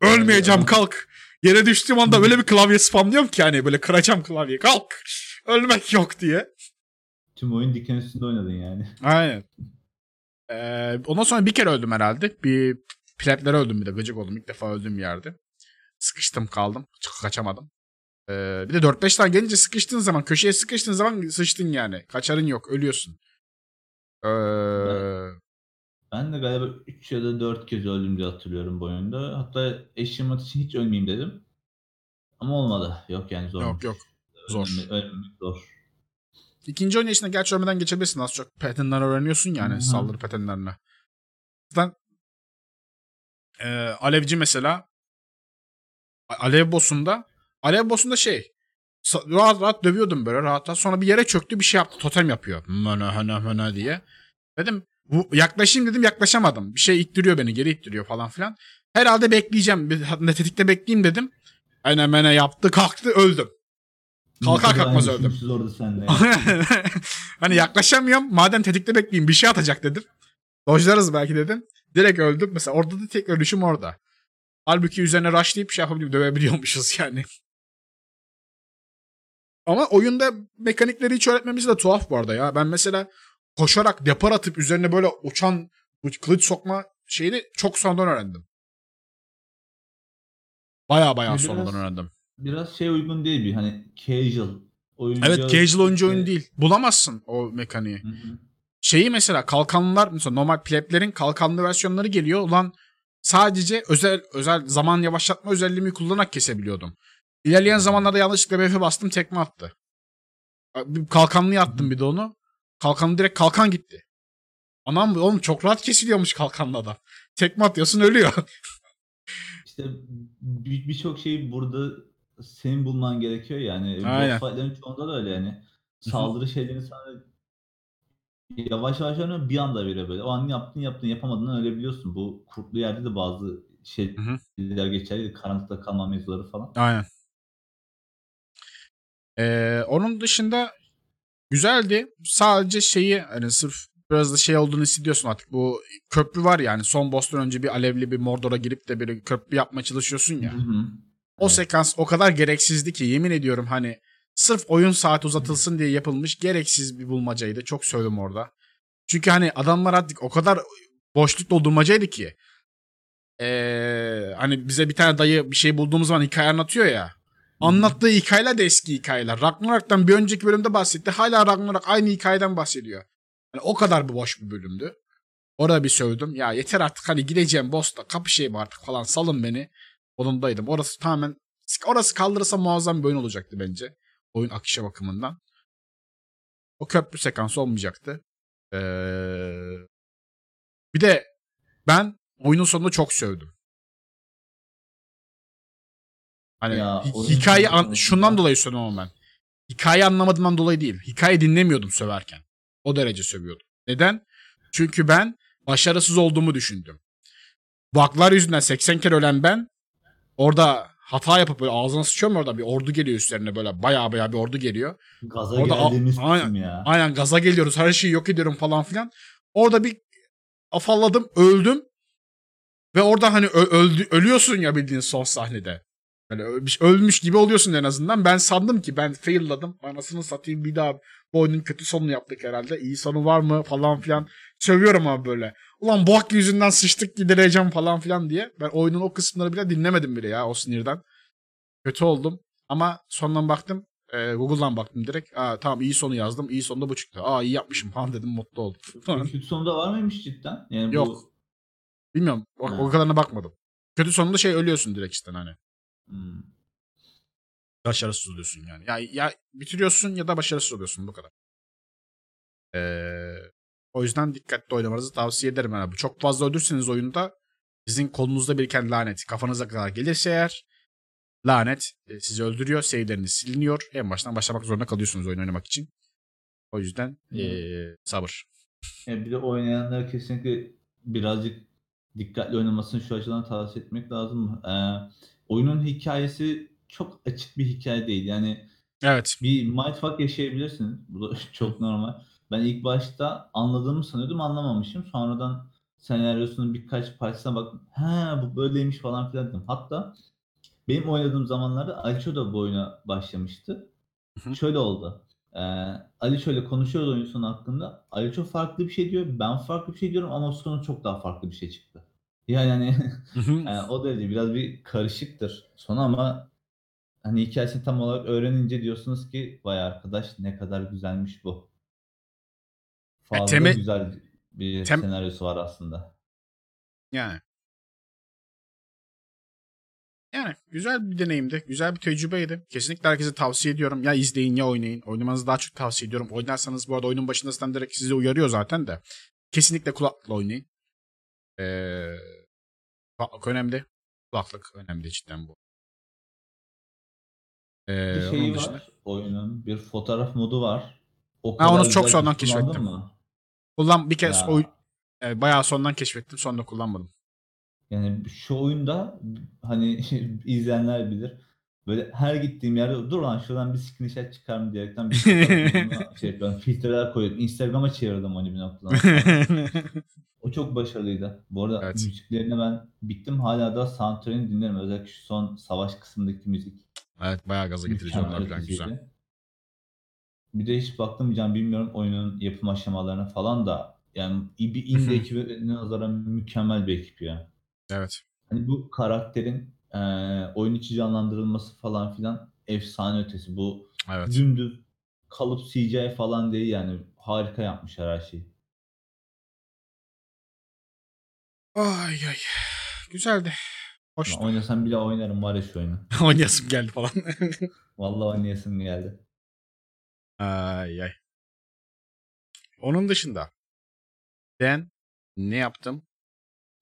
Ölmeyeceğim kalk. Yere düştüğüm anda böyle bir klavye spamlıyorum ki hani böyle kıracağım klavyeyi. Kalk. Ölmek yok diye. Tüm oyun diken üstünde oynadın yani. Aynen. Ee, ondan sonra bir kere öldüm herhalde. Bir piletlere öldüm bir de. Gıcık oldum. İlk defa öldüğüm yerde. Sıkıştım kaldım. Kaçamadım. Ee, bir de 4-5 tane gelince sıkıştığın zaman, köşeye sıkıştığın zaman sıçtın yani. Kaçarın yok. Ölüyorsun. Ee, Ben de galiba 3 ya da 4 kez öldüm diye hatırlıyorum bu oyunda. Hatta eşim için hiç ölmeyeyim dedim. Ama olmadı. Yok yani zor. yok yok. zor. Ölmemek, zor. İkinci oynayışında gerçi ölmeden geçebilirsin. Az çok pattern'lar öğreniyorsun yani. Hı. Saldırı pattern'larını. Zaten e, Alevci mesela Alev boss'unda Alev boss'unda şey rahat rahat dövüyordum böyle rahat rahat. Sonra bir yere çöktü bir şey yaptı. Totem yapıyor. Möne höne höne diye. Dedim bu, yaklaşayım dedim yaklaşamadım. Bir şey ittiriyor beni geri ittiriyor falan filan. Herhalde bekleyeceğim. Ne tetikte bekleyeyim dedim. Aynen mene yaptı kalktı öldüm. Kalkar kalkmaz öldüm. hani yaklaşamıyorum. Madem tetikte bekleyeyim bir şey atacak dedim. Dojlarız belki dedim. Direkt öldüm. Mesela orada da tek ölüşüm orada. Halbuki üzerine rushlayıp şey yapabilip dövebiliyormuşuz yani. Ama oyunda mekanikleri hiç öğretmemiz de tuhaf bu arada ya. Ben mesela koşarak depar atıp üzerine böyle uçan kılıç sokma şeyini çok sonradan öğrendim. Baya baya Biraz- sonradan öğrendim. Biraz şey uygun değil bir hani casual oyuncu. Evet casual oyuncu oyun değil. Bulamazsın o mekaniği. Hı hı. şeyi mesela kalkanlılar mesela normal pleblerin kalkanlı versiyonları geliyor. Ulan sadece özel özel zaman yavaşlatma özelliğimi kullanarak kesebiliyordum. İlerleyen zamanlarda yanlışlıkla BF bastım tekme attı. Bir Kalkanlıya attım bir de onu. Kalkanlı direkt kalkan gitti. Anam oğlum çok rahat kesiliyormuş kalkanlı adam. Tekme atıyorsun ölüyor. İşte bir- birçok şeyi burada senin bulman gerekiyor yani. Aynen. Boss fight'lerin çoğunda da öyle yani. Saldırı şeylerini sana yavaş yavaş öğreniyor bir anda veriyor böyle. O an yaptın yaptın yapamadığından ölebiliyorsun. Bu kurtlu yerde de bazı Hı hı. şeyler geçerli. Karanlıkta kalma mevzuları falan. Aynen. Ee, onun dışında güzeldi. Sadece şeyi hani sırf biraz da şey olduğunu hissediyorsun artık. Bu köprü var yani son boss'tan önce bir alevli bir Mordor'a girip de bir köprü yapmaya çalışıyorsun ya. Hı hı. O Evet. sekans o kadar gereksizdi ki yemin ediyorum hani sırf oyun saati uzatılsın diye yapılmış gereksiz bir bulmacaydı. Çok söyledim orada. Çünkü hani adamlar artık o kadar boşluk doldurmacaydı ki. Ee, hani bize bir tane dayı bir şey bulduğumuz zaman hikaye anlatıyor ya. Anlattığı hikayeler de eski hikayeler. Ragnarok'tan bir önceki bölümde bahsetti. Hala Ragnarok aynı hikayeden bahsediyor. Yani o kadar bir boş bir bölümdü. Orada bir sövdüm. Ya yeter artık hani gideceğim boss'ta kapışayım artık falan salın beni. Onundaydım. Orası tamamen orası kaldırırsa muazzam bir oyun olacaktı bence. Oyun akışı bakımından. O köprü sekansı olmayacaktı. Ee, bir de ben oyunun sonunda çok sövdüm. Hani Ya, hi- hikaye an- şundan dolayı sövdüm ben. Hikaye anlamadığımdan dolayı değil. Hikaye dinlemiyordum söverken. O derece sövüyordum. Neden? Çünkü ben başarısız olduğumu düşündüm. Bug'lar yüzünden 80 kere ölen ben orada hata yapıp böyle ağzına sıçıyorum orada bir ordu geliyor üstlerine böyle baya baya bir ordu geliyor. Gaza Orada a- geldiğimiz aynen. kısım ya. Aynen gaza geliyoruz her şeyi yok ediyorum falan filan. Orada bir afalladım öldüm. Ve orada hani ö- öldü, ölüyorsun ya bildiğin son sahnede. Böyle ölmüş, ölmüş gibi oluyorsun en azından. Ben sandım ki ben failladım. Anasını satayım bir daha bu oyunun kötü sonunu yaptık herhalde. İyi sonu var mı falan filan. Sövüyorum abi böyle. Ulan bu hak yüzünden sıçtık gidereceğim falan filan diye. Ben oyunun o kısımları bile dinlemedim bile ya o sinirden. Kötü oldum. Ama sondan baktım. e, Google'dan baktım direkt. Aa, tamam iyi sonu yazdım. İyi sonunda bu çıktı. Aa iyi yapmışım falan dedim mutlu oldum. Kötü sonunda var mıymış cidden? Yani Yok. Bu... Bilmiyorum. O, Ha. o kadarına bakmadım. Kötü sonunda şey ölüyorsun direkt işte hani. Hmm. Başarısız oluyorsun yani. Ya, ya bitiriyorsun ya da başarısız oluyorsun bu kadar. Ee, o yüzden dikkatli oynamanızı tavsiye ederim. Yani. Çok fazla öldürseniz oyunda sizin kolunuzda biriken lanet kafanıza kadar gelirse eğer lanet e, sizi öldürüyor. Save'leriniz siliniyor. En baştan başlamak zorunda kalıyorsunuz oyun oynamak için. O yüzden Hmm. ee, sabır. Yani bir de oynayanlar kesinlikle birazcık dikkatli oynamasını şu açıdan tavsiye etmek lazım. Ee, oyunun hikayesi çok açık bir hikaye değil. Yani Evet. bir mindfuck yaşayabilirsiniz. Bu da çok normal. Ben ilk başta anladığımı sanıyordum anlamamışım. Sonradan senaryosunun birkaç parçasına bak. Ha bu böyleymiş falan filan dedim. Hatta benim oynadığım zamanlarda Aliço da bu oyuna başlamıştı. Hı hı. Şöyle oldu. Ee, Aliço ile konuşuyoruz oyun sonu hakkında. Aliço farklı bir şey diyor. Ben farklı bir şey diyorum ama sonu çok daha farklı bir şey çıktı. Yani hani yani o derece biraz bir karışıktır sonu ama hani hikayesini tam olarak öğrenince diyorsunuz ki vay arkadaş ne kadar güzelmiş bu. Fazla temel- güzel bir tem- senaryosu var aslında. Yani. Yani güzel bir deneyimdi. Güzel bir tecrübeydi. Kesinlikle herkese tavsiye ediyorum. Ya izleyin ya oynayın. Oynamanızı daha çok tavsiye ediyorum. Oynarsanız bu arada oyunun başında zaten direkt sizi uyarıyor zaten de. Kesinlikle kulaklıkla oynayın. Ee, kulaklık önemli. Kulaklık önemli cidden bu. Ee, Bir dışında- var oyunun. Bir fotoğraf modu var. O Ha, onu çok sonradan keşfettim. mı? Kullan bir kez oy e, bayağı sondan keşfettim. Sonra kullanmadım. Yani şu oyunda hani izleyenler bilir. Böyle her gittiğim yerde dur lan şuradan bir screenshot çıkar mı diyerekten bir şey yapıyorum. Filtreler koyup Instagram'a çevirdim onu bir noktadan. O çok başarılıydı. Bu arada Evet. müziklerine ben bittim. Hala da soundtrack'ini dinlerim. Özellikle şu son savaş kısmındaki müzik. evet bayağı gaza getirici onlar güzel. Bir de hiç baktım can bilmiyorum oyunun yapım aşamalarına falan da yani bir indie ekibine nazaran mükemmel bir ekip ya. Evet. Hani bu karakterin eee oyun içi canlandırılması falan filan efsane ötesi. Bu Evet. dümdüz kalıp CGI falan değil yani harika yapmışlar her şeyi. Ay ay. Güzeldi. Hoş. Ben oynasam bile oynarım var ya şu oyunu. Oynayasım geldi falan. Vallahi oynayasım geldi. Ay ay. Onun dışında ben ne yaptım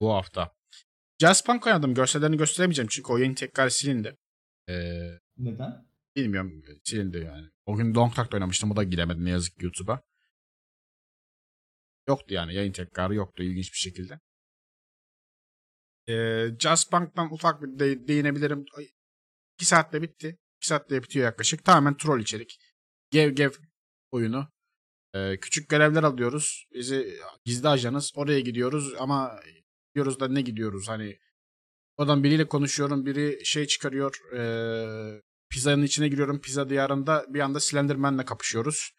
bu hafta? Jazz Punk oynadım. Görsellerini gösteremeyeceğim çünkü oyun tekrar silindi. Ee, Neden? bilmiyorum silindi yani. O gün Long Talk'ta oynamıştım. O da giremedi ne yazık ki YouTube'a. Yoktu yani. Yayın tekrarı yoktu ilginç bir şekilde. Ee, Jazz Punk'tan ufak bir de- değinebilirim. 2 saatte bitti. 2 saatte bitiyor yaklaşık. Tamamen troll içerik. Gev gev oyunu. Ee, küçük görevler alıyoruz. Bizi gizli ajanız. Oraya gidiyoruz ama gidiyoruz da ne gidiyoruz? Hani oradan biriyle konuşuyorum. Biri şey çıkarıyor. Ee, pizzanın içine giriyorum. Pizza diyarında bir anda Slenderman'le kapışıyoruz.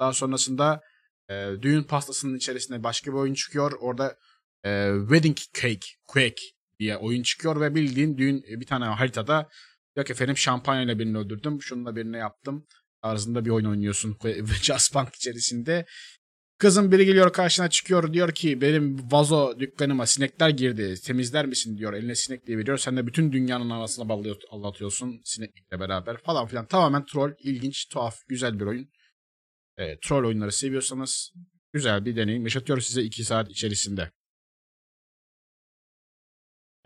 Daha sonrasında e, düğün pastasının içerisinde başka bir oyun çıkıyor. Orada e, Wedding Cake, Quake diye oyun çıkıyor ve bildiğin düğün e, bir tane haritada yok efendim şampanyayla birini öldürdüm. Şununla birini yaptım. Tarzında bir oyun oynuyorsun Just Punk içerisinde. Kızın biri geliyor karşına çıkıyor diyor ki benim vazo dükkanıma sinekler girdi temizler misin? diyor. Eline sinekliği veriyor. Sen de bütün dünyanın arasına ballıyor, anlatıyorsun sineklikle beraber. falan filan. Tamamen troll ilginç tuhaf güzel bir oyun. E, troll oyunları seviyorsanız güzel bir deneyim. Yaşatıyor size 2 saat içerisinde.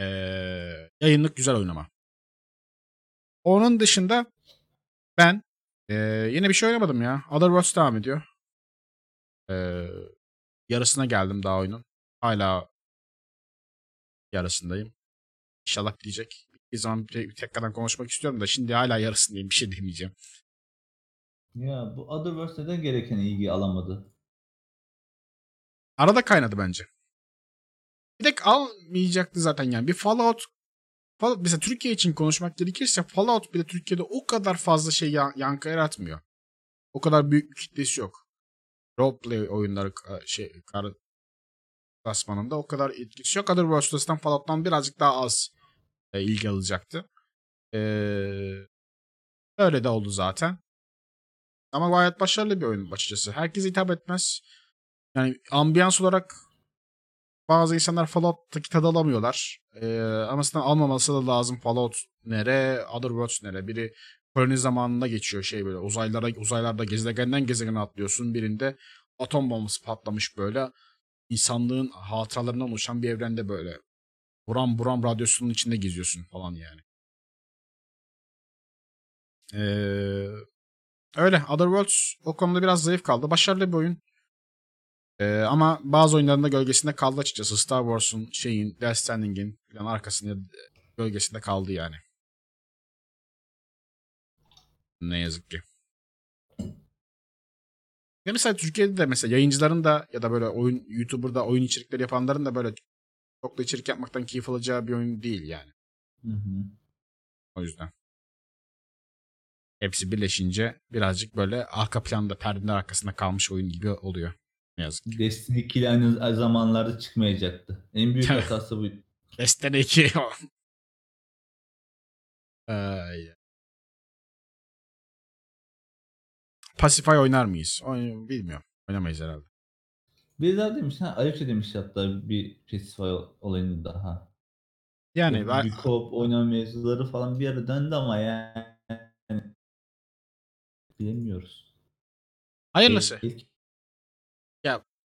E, yayınlık güzel oynama. Onun dışında ben e, yine bir şey oynamadım ya Other Worlds devam ediyor ee, yarısına geldim daha oyunun. Hala yarısındayım. İnşallah bitecek. Bittiği zaman bir, bir tekrardan konuşmak istiyorum da şimdi hala yarısındayım. Bir şey demeyeceğim. Ya bu Otherverse neden gereken ilgiyi alamadı? Arada kaynadı bence. Bir de almayacaktı zaten yani. Bir Fallout Fallout mesela Türkiye için konuşmak gerekirse Fallout bile Türkiye'de o kadar fazla şey yan- yankı yaratmıyor. O kadar büyük bir kitlesi yok. Roleplay oyunları şey kar klasmanında o kadar etkisi yok. Otherworlds'tan Fallout'tan birazcık daha az e, ilgi alacaktı. Ee, öyle de oldu zaten. Ama gayet başarılı bir oyun açıkçası. Herkese hitap etmez. Yani ambiyans olarak bazı insanlar Fallout'taki tadı alamıyorlar. Ee, ama zaten almaması da lazım. Fallout nere, Otherworlds nere. Biri koloni zamanında geçiyor şey böyle uzaylara uzaylarda gezegenden gezegene atlıyorsun. Birinde atom bombası patlamış böyle. İnsanlığın hatıralarından oluşan bir evrende böyle. Buram buram radyasyonun içinde geziyorsun falan yani. Ee, öyle. Otherworlds o konuda biraz zayıf kaldı. Başarılı bir oyun. Ee, ama bazı oyunlarında gölgesinde kaldı açıkçası. Star Wars'un şeyin, Death Stranding'in falan arkasında gölgesinde kaldı yani. Ne yazık ki. Ya mesela Türkiye'de de mesela yayıncıların da ya da böyle oyun YouTuber'da oyun içerikleri yapanların da böyle çok da içerik yapmaktan keyif alacağı bir oyun değil yani. Hı hı. O yüzden. Hepsi birleşince birazcık böyle arka planda perdenin arkasında kalmış oyun gibi oluyor. Ne yazık ki. Destiny 2 ile aynı zamanlarda çıkmayacaktı. En büyük hatası bu. Destiny 2. Ay. Pacify oynar mıyız? Oyn- bilmiyorum. Oynamayız herhalde. Bir daha demiş ha Aliço demiş hatta bir festival olayını daha. Yani Yani ben- bir co-op oynama mevzuları falan bir ara döndü ama yani bilemiyoruz. hayırlısı. İlk-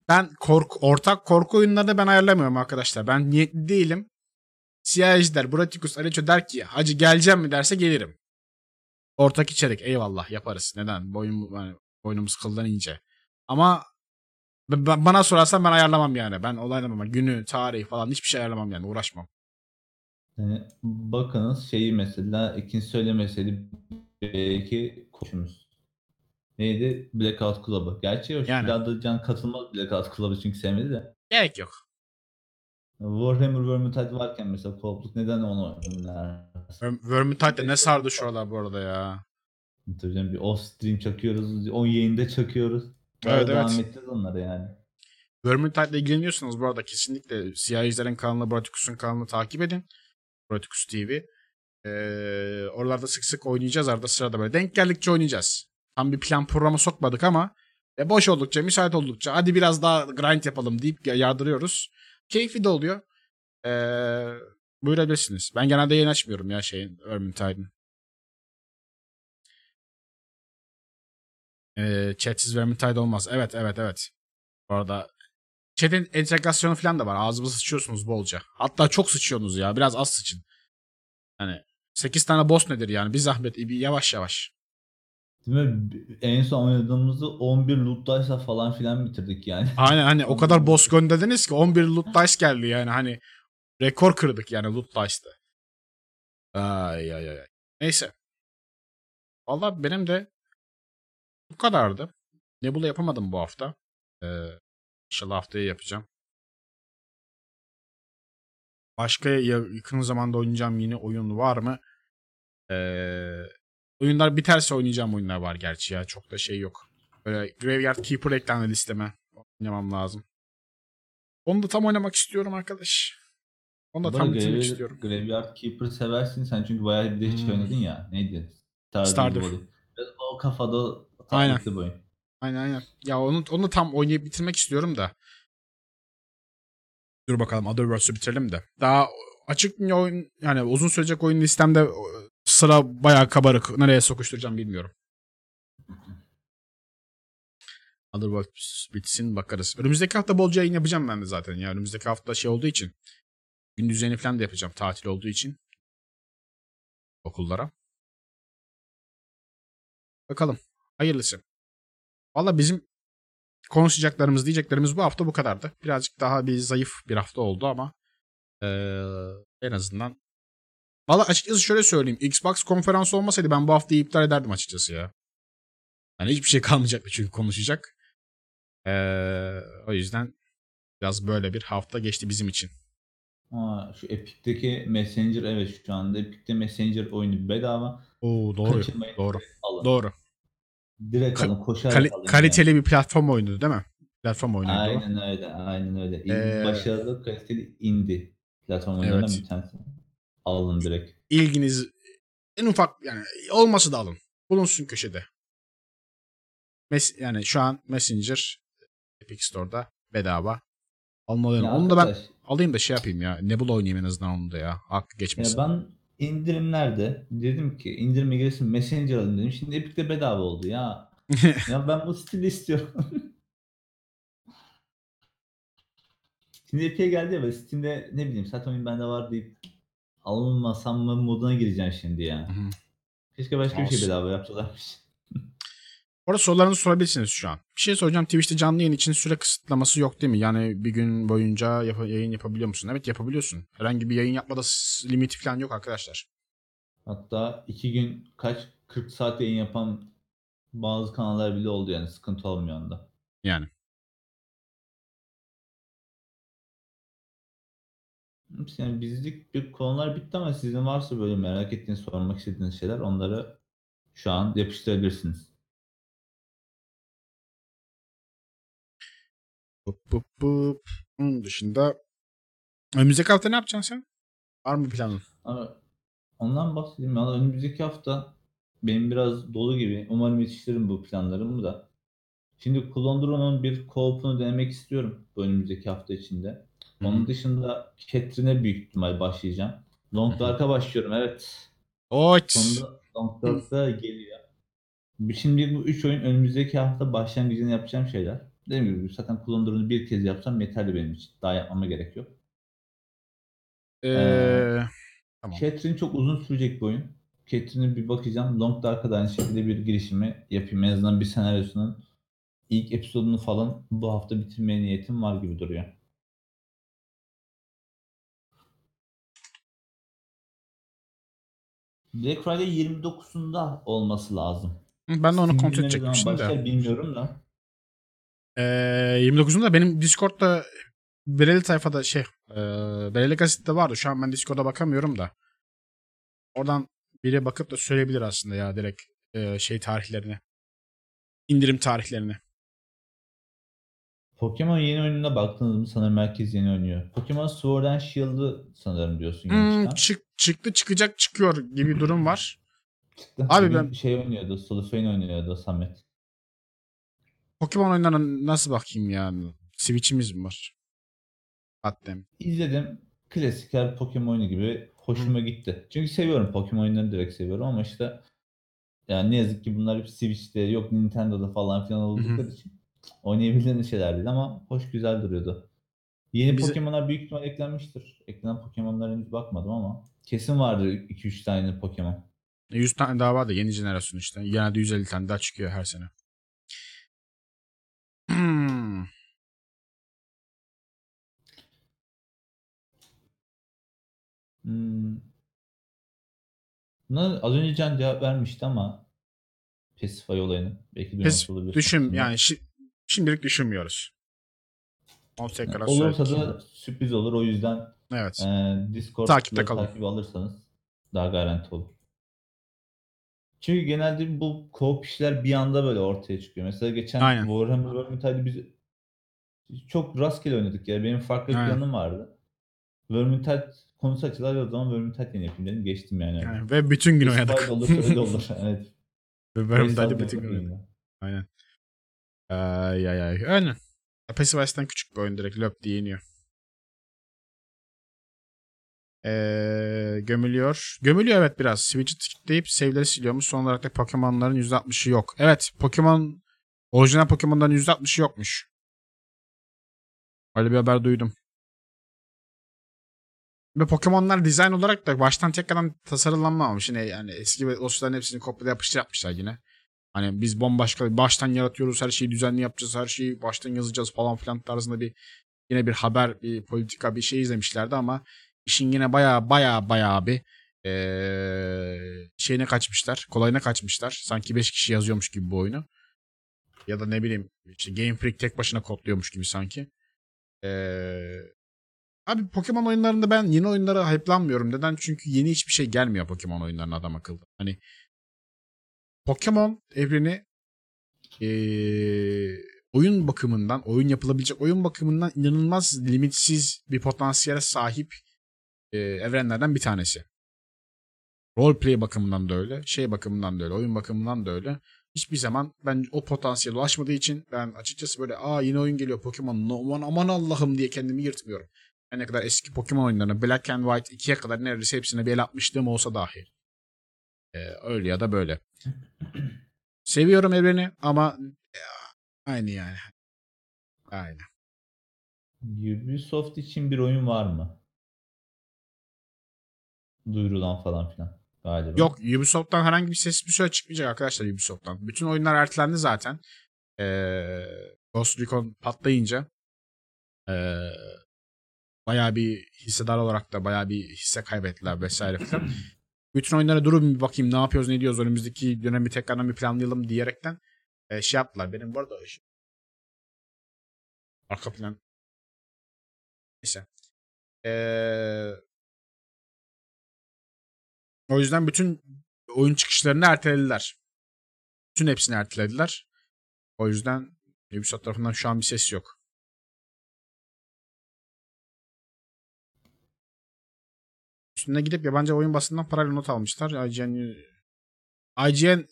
Ben korku, ortak korku oyunlarını ben ayarlamıyorum arkadaşlar. Ben niyetli değilim. Siyah Ejder, Bratikus, Alecho der ki hacı geleceğim mi derse gelirim. Ortak içerik eyvallah yaparız. Neden? Boyun, yani boynumuz kıldan ince. Ama bana sorarsan ben ayarlamam yani. Ben olaylamam. Günü, tarihi falan hiçbir şey ayarlamam yani. Uğraşmam. yani bakınız şeyi mesela ikinci söylemeseydi belki koşumuz. Neydi? Blackout Club'ı. Gerçi o Yani. yani. adı Can katılmaz Blackout Club'ı çünkü sevmedi de. Gerek yok. Warhammer Vermintide varken mesela co-op'luk neden onu oynar? Vermintide de ne sardı şu aralar bu arada ya. Tabii canım, bir off stream çakıyoruz, on yayında çakıyoruz. Böyle Evet, devam evet. edeceğiz onları yani. Vermintide ile ilgileniyorsanız bu arada kesinlikle Siyah Ejder'in kanalını, Bratikus'un kanalını takip edin. Bratikus TV. Ee, oralarda sık sık oynayacağız arada sırada böyle. Denk geldikçe oynayacağız. Tam bir plan programa sokmadık ama e, boş oldukça, müsait oldukça hadi biraz daha grind yapalım deyip yardırıyoruz. Keyifli de oluyor. Ee, buyurabilirsiniz. Ben genelde yayın açmıyorum ya şeyin Vermintide'in. Ee, chatsiz Vermintide olmaz. Evet evet evet. Bu arada chat'in entegrasyonu falan da var. Ağzımıza sıçıyorsunuz bolca. Hatta çok sıçıyorsunuz ya. Biraz az sıçın. Hani 8 tane boss nedir yani? Bir zahmet bir yavaş yavaş. Değil mi? En son oynadığımızda 11 loot dice'la falan filan bitirdik yani. Aynen hani o kadar boss gönderdiniz ki 11 loot dice geldi yani hani rekor kırdık yani loot dice'da. Ay ay ay. Neyse. Valla benim de bu kadardı. Nebula yapamadım bu hafta. Ee, inşallah haftaya yapacağım. Başka ya- yakın zamanda oynayacağım yeni oyun var mı? Ee, oyunlar biterse oynayacağım oyunlar var gerçi ya. Çok da şey yok. Böyle Graveyard Keeper eklendi listeme. Oynamam lazım. Onu da tam oynamak istiyorum arkadaş. Onu da Bu tam bitirmek istiyorum. Graveyard Keeper seversin sen çünkü bayağı bir de hiç Hmm. oynadın ya. Neydi? Stardew Stardew. Valley. O kafada Aynen. bir oyun. Aynen aynen. Ya onu, onu tam oynayıp bitirmek istiyorum da. Dur bakalım Otherworlds'ü bitirelim de. Daha açık bir oyun yani uzun sürecek oyun listemde sıra bayağı kabarık. Nereye sokuşturacağım bilmiyorum. Otherworlds bitsin bakarız. Önümüzdeki hafta bolca yayın yapacağım ben de zaten ya. Önümüzdeki hafta şey olduğu için. Gün düzeni falan da yapacağım tatil olduğu için. Okullara. Bakalım. Hayırlısı. Valla bizim konuşacaklarımız, diyeceklerimiz bu hafta bu kadardı. Birazcık daha bir zayıf bir hafta oldu ama eee, en azından Valla açıkçası şöyle söyleyeyim. Xbox konferansı olmasaydı ben bu haftayı iptal ederdim açıkçası ya. Yani hiçbir şey kalmayacaktı çünkü konuşacak. Eee, o yüzden biraz böyle bir hafta geçti bizim için. Aa, şu Epic'teki Messenger evet şu anda Epic'te Messenger oyunu bedava. Oo doğru. Kaçırmayın. Doğru. Alın. Doğru. Direkt Ka- alın. Koşarak Kali- alın. kaliteli bir platform oyunu değil mi? Platform oyunu. Yani. Aynen öyle. Aynen öyle. Ee, Başarılı kaliteli indie platform oyunlarından Evet. bir tanesi. Alın direkt. ilginiz en ufak yani olması da alın. Bulunsun köşede. Mes yani şu an Messenger Epic Store'da bedava. Almalıyım. Ya Onu da ben arkadaş, alayım da şey yapayım ya. Nebula oynayayım en azından onu da ya. Hakkı ya geçmesin. ben indirimlerde dedim ki indirime girsin Messenger alayım dedim. Şimdi Epic'te bedava oldu ya. ya ben bu stili istiyorum. Şimdi Epic'e geldi ya Steam'de ne bileyim zaten oyun bende var deyip alınmasam mı moduna gireceğim şimdi ya. Hı hı. Keşke başka bir Olsun. şey bedava yapsalarmış. Orada sorularınızı sorabilirsiniz şu an. Bir şey soracağım. Twitch'te canlı yayın için süre kısıtlaması yok değil mi? Yani bir gün boyunca yap- yayın yapabiliyor musun? Evet yapabiliyorsun. Herhangi bir yayın yapmada limiti falan yok arkadaşlar. Hatta iki gün kaç 40 saat yayın yapan bazı kanallar bile oldu yani sıkıntı olmuyor onda. Yani. Yani bizlik bir konular bitti ama sizin varsa böyle merak ettiğiniz, sormak istediğiniz şeyler onları şu an yapıştırabilirsiniz. Bup bup bup. Onun dışında önümüzdeki hafta ne yapacaksın sen? Var mı planın? Ama ondan bahsedeyim. Valla önümüzdeki hafta benim biraz dolu gibi. Umarım yetiştiririm bu planlarımı da. Şimdi Kulondro'nun bir co-op'unu denemek istiyorum bu önümüzdeki hafta içinde. Onun dışında Catherine'e büyük ihtimal başlayacağım. Long Dark'a başlıyorum evet. Oç. Sonunda Long Dark da geliyor. Şimdi bu üç oyun önümüzdeki hafta başlangıcını yapacağım şeyler. Dediğim gibi zaten Kulondro'nu bir kez yapsam yeterli benim için. Daha yapmama gerek yok. Ee, tamam. Catherine çok uzun sürecek bir oyun. Catherine'e bir bakacağım. Long Dark'a da aynı şekilde bir girişimi yapayım. En azından bir senaryosunun ilk episodunu falan bu hafta bitirmeye niyetim var gibi duruyor. Black Friday 29'unda olması lazım. Ben de onu kontrol edecekmiştim başlar de. bilmiyorum da. Ee, 29'unda benim Discord'da belirli tayfada şey e, belirli gazetede vardı. Şu an ben Discord'a bakamıyorum da. Oradan biri bakıp da söyleyebilir aslında ya direkt e, şey tarihlerini. indirim tarihlerini. Pokemon yeni oyununa baktınız mı sanırım herkes yeni oynuyor. Pokemon Sword and Shield'ı sanırım diyorsun Hmm, çık, çıktı çıkacak çıkıyor gibi bir durum var. Çıktı. Abi ben- şey oynuyordu, Solifane oynuyordu Samet. Pokemon oyunlarına nasıl bakayım yani? Switch'imiz mi var? Hatta. İzledim. Klasik her Pokemon oyunu gibi hoşuma gitti. Çünkü seviyorum Pokemon oyunlarını direkt seviyorum ama işte yani ne yazık ki bunlar hep Switch'te yok Nintendo'da falan filan oldukları için oynayabildiğiniz şeyler değil ama hoş güzel duruyordu. Yeni Bize- Pokemon'lar büyük ihtimal eklenmiştir. Eklenen Pokemon'lara henüz bakmadım ama kesin vardır 2-3 tane Pokemon. 100 tane daha var da yeni jenerasyon işte. Genelde 150 tane daha çıkıyor her sene. Hmm. Buna az önce Can cevap vermişti ama Pacify olayını. Belki duymamış olabilir. düşün yani şi- şimdilik düşünmüyoruz. Onu tekrar Olursa söyledik. da sürpriz olur. O yüzden Evet. e, Discord Takipte kalın. takip alırsanız daha garanti olur. Çünkü genelde bu co-op işler bir anda böyle ortaya çıkıyor. Mesela geçen Aynen. Warhammer Vermintide'ı biz çok rastgele oynadık ya. Benim farklı bir planım vardı. Vermintide konusu açılar o zaman Vermintide yeni yapayım dedim. Geçtim yani. Yani ve bütün gün oynadık. olur, öyle olur. Evet. Ve benim Hesap de bütün gün oynadık. Aynen. Ay ay ay. Aynen. Pacify'den küçük bir oyun direkt löp diye yeniyor. Ee, gömülüyor. Gömülüyor evet biraz. Switch'i tıklayıp save'leri siliyormuş. Son olarak da Pokemon'ların %60'ı yok. Evet Pokemon orijinal Pokemon'ların %60'ı yokmuş. Öyle bir haber duydum. Ve Pokemon'lar dizayn olarak da baştan tekrardan tasarlanmamış. Yine yani eski ve dostların hepsini kopyala yapıştır yapmışlar yine. Hani biz bombaşka baştan yaratıyoruz, her şeyi düzenli yapacağız, her şeyi baştan yazacağız falan filan tarzında bir yine bir haber, bir politika bir şey izlemişlerdi ama işin yine baya baya baya bir eee şeyine kaçmışlar, kolayına kaçmışlar. Sanki 5 kişi yazıyormuş gibi bu oyunu. Ya da ne bileyim işte Game Freak tek başına kodluyormuş gibi sanki. Eee Abi Pokemon oyunlarında ben yeni oyunlara hype'lanmıyorum. Neden? Çünkü yeni hiçbir şey gelmiyor Pokemon oyunlarına adam akıllı. Hani Pokemon evreni eee, oyun bakımından, oyun yapılabilecek oyun bakımından inanılmaz limitsiz bir potansiyele sahip eee, evrenlerden bir tanesi. Roleplay bakımından da öyle, şey bakımından da öyle, oyun bakımından da öyle. Hiçbir zaman ben o potansiyele ulaşmadığı için ben açıkçası böyle aa yeni oyun geliyor Pokemon aman, aman Allah'ım diye kendimi yırtmıyorum. Her ne kadar eski Pokemon oyunlarına Black and White 2'ye kadar neredeyse hepsine bir el atmışlığım olsa dahi. Ee, öyle ya da böyle. Seviyorum evreni ama ya, aynı yani. Aynı. Ubisoft için bir oyun var mı? Duyurulan falan filan galiba. Yok Ubisoft'tan herhangi bir ses bir şey çıkmayacak arkadaşlar Ubisoft'tan. Bütün oyunlar ertelendi zaten. Ee, Ghost Recon patlayınca ee, bayağı bir hissedar olarak da bayağı bir hisse kaybettiler vesaire falan. Bütün oyunlara durun bir bakayım ne yapıyoruz ne diyoruz önümüzdeki dönemi tekrardan bir planlayalım diyerekten e, şey yaptılar. Benim bu arada şey- arka plan neyse. Ee, o yüzden bütün oyun çıkışlarını ertelediler. Bütün hepsini ertelediler. O yüzden Ubisoft tarafından şu an bir ses yok. Üstüne gidip yabancı oyun basından parayla not almışlar. IGN, IGN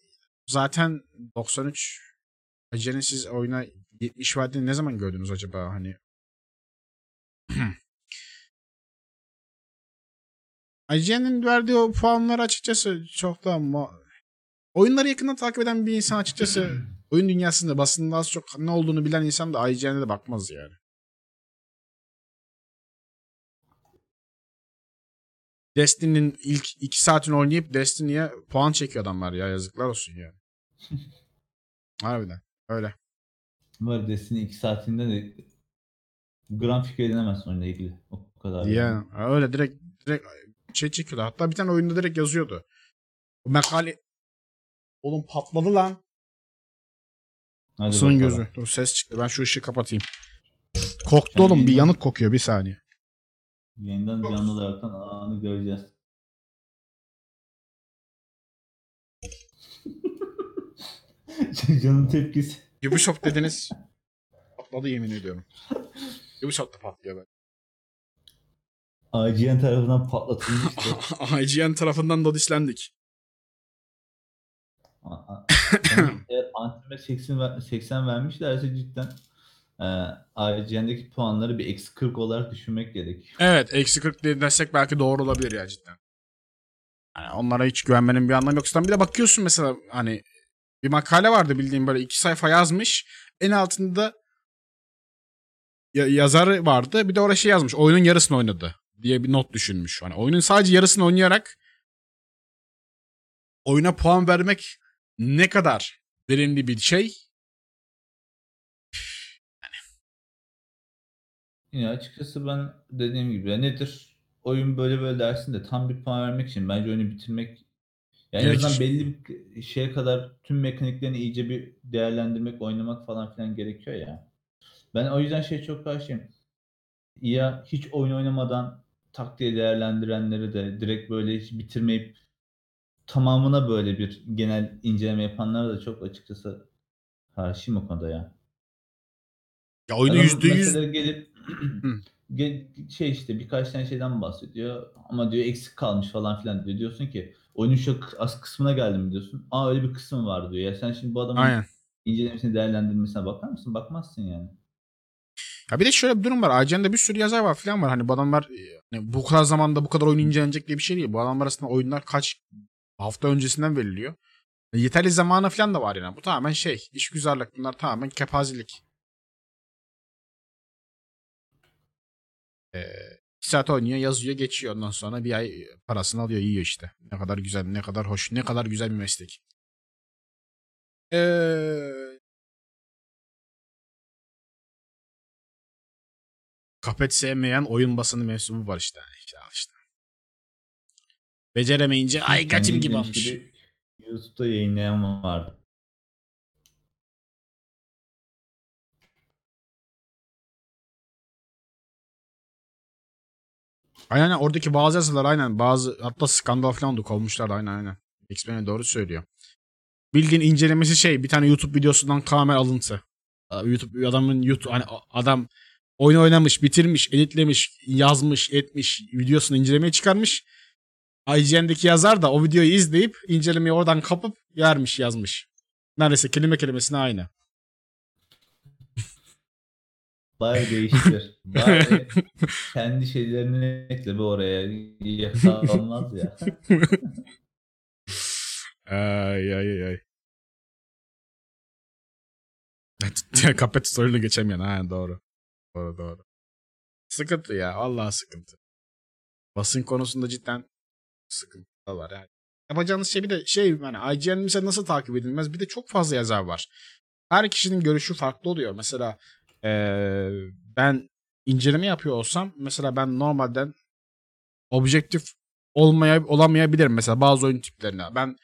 zaten 93 IGN'in siz oyuna 70 verdiğini ne zaman gördünüz acaba hani? IGN'in verdiği o puanlar açıkçası çok da ma- oyunları yakından takip eden bir insan açıkçası oyun dünyasında basında az çok ne olduğunu bilen insan da IGN'e de bakmaz yani. Destiny'nin ilk 2 saatini oynayıp Destiny'ye puan çekiyor adamlar ya yazıklar olsun yani. Harbiden öyle. Var Destiny 2 saatinde de gram fikir edinemezsin oyunla ilgili. O kadar. Ya öyle direkt direkt şey çekiyordu. Hatta bir tane oyunda direkt yazıyordu. O makale Oğlum patladı lan. Hadi bakalım. gözü. Dur ses çıktı. Ben şu ışığı kapatayım. Koktu oğlum. Bir yanık kokuyor. Bir saniye. Yeniden canlı olaraktan anı göreceğiz. Canın tepkisi. Ubisoft dediniz. Patladı yemin ediyorum. Ubisoft da patlıyor ben. IGN tarafından patlatılmıştı. IGN tarafından da dislendik. A- a- yani Eğer Antime 80, ver- 80 vermişlerse cidden e, IGN'deki puanları bir eksi 40 olarak düşünmek gerek. Evet. Eksi 40 diye desek belki doğru olabilir ya cidden. Yani onlara hiç güvenmenin bir anlamı yok. Zaten bir de bakıyorsun mesela hani bir makale vardı bildiğim böyle iki sayfa yazmış. En altında ya- yazarı vardı. Bir de oraya şey yazmış. Oyunun yarısını oynadı diye bir not düşünmüş. Hani oyunun sadece yarısını oynayarak oyuna puan vermek ne kadar verimli bir şey. Yine açıkçası ben dediğim gibi ya nedir? Oyun böyle böyle dersin de tam bir puan vermek için bence oyunu bitirmek yani en azından belli bir şeye kadar tüm mekaniklerini iyice bir değerlendirmek, oynamak falan filan gerekiyor ya. Ben o yüzden şey çok karşıyım. Ya hiç oyun oynamadan tak diye değerlendirenleri de direkt böyle hiç bitirmeyip tamamına böyle bir genel inceleme yapanlara da çok açıkçası karşıyım o konuda ya. Ya oyunu Adam yüzde yüz mesela gelip ge- şey işte birkaç tane şeyden bahsediyor ama diyor eksik kalmış falan filan diyor. Diyorsun ki oyunun şu az kısmına geldim diyorsun. Aa öyle bir kısım var diyor. Ya sen şimdi bu adamın Aynen. incelemesine değerlendirmesine bakar mısın? Bakmazsın yani. Ya bir de şöyle bir durum var. IGN'de bir sürü yazar var falan var. Hani bu adamlar e, hani bu kadar zamanda bu kadar oyun incelenecek diye bir şey değil. Bu adamlar arasında oyunlar kaç hafta öncesinden veriliyor. E, yeterli zamanı falan da var yani. Bu tamamen şey, işgüzarlık. Bunlar tamamen kepazelik. Ee, iki saat oynuyor, yazıyor, geçiyor. Ondan sonra bir ay parasını alıyor, yiyor işte. Ne kadar güzel, ne kadar hoş, ne kadar güzel bir meslek. Ee, Kapet sevmeyen oyun basını mensubu var işte. İşte, işte. Beceremeyince ay kaçım gibi olmuş. YouTube'da yayınlayan var. Aynen oradaki bazı yazılar aynen bazı hatta skandal falan da kovmuşlar aynen aynen. X-Men doğru söylüyor. Bildiğin incelemesi şey bir tane YouTube videosundan kamera alıntı. YouTube adamın YouTube hani adam oyun oynamış, bitirmiş, editlemiş, yazmış, etmiş, videosunu incelemeye çıkarmış. IGN'deki yazar da o videoyu izleyip incelemeyi oradan kapıp yermiş yazmış. Neredeyse kelime kelimesine aynı. Bari değiştir. Bari kendi şeylerini ekle bir oraya. Yoksa olmaz ya. Ay ay ay. Kapet story'le geçemeyen. Ha doğru. Doğru doğru. Sıkıntı ya. Vallahi sıkıntı. Basın konusunda cidden sıkıntı var yani. Yapacağınız şey bir de şey hani IGN mesela nasıl takip edilmez bir de çok fazla yazar var. Her kişinin görüşü farklı oluyor. Mesela eee, ben inceleme yapıyor olsam mesela ben normalden objektif olmaya olamayabilirim mesela bazı oyun tiplerine. Ben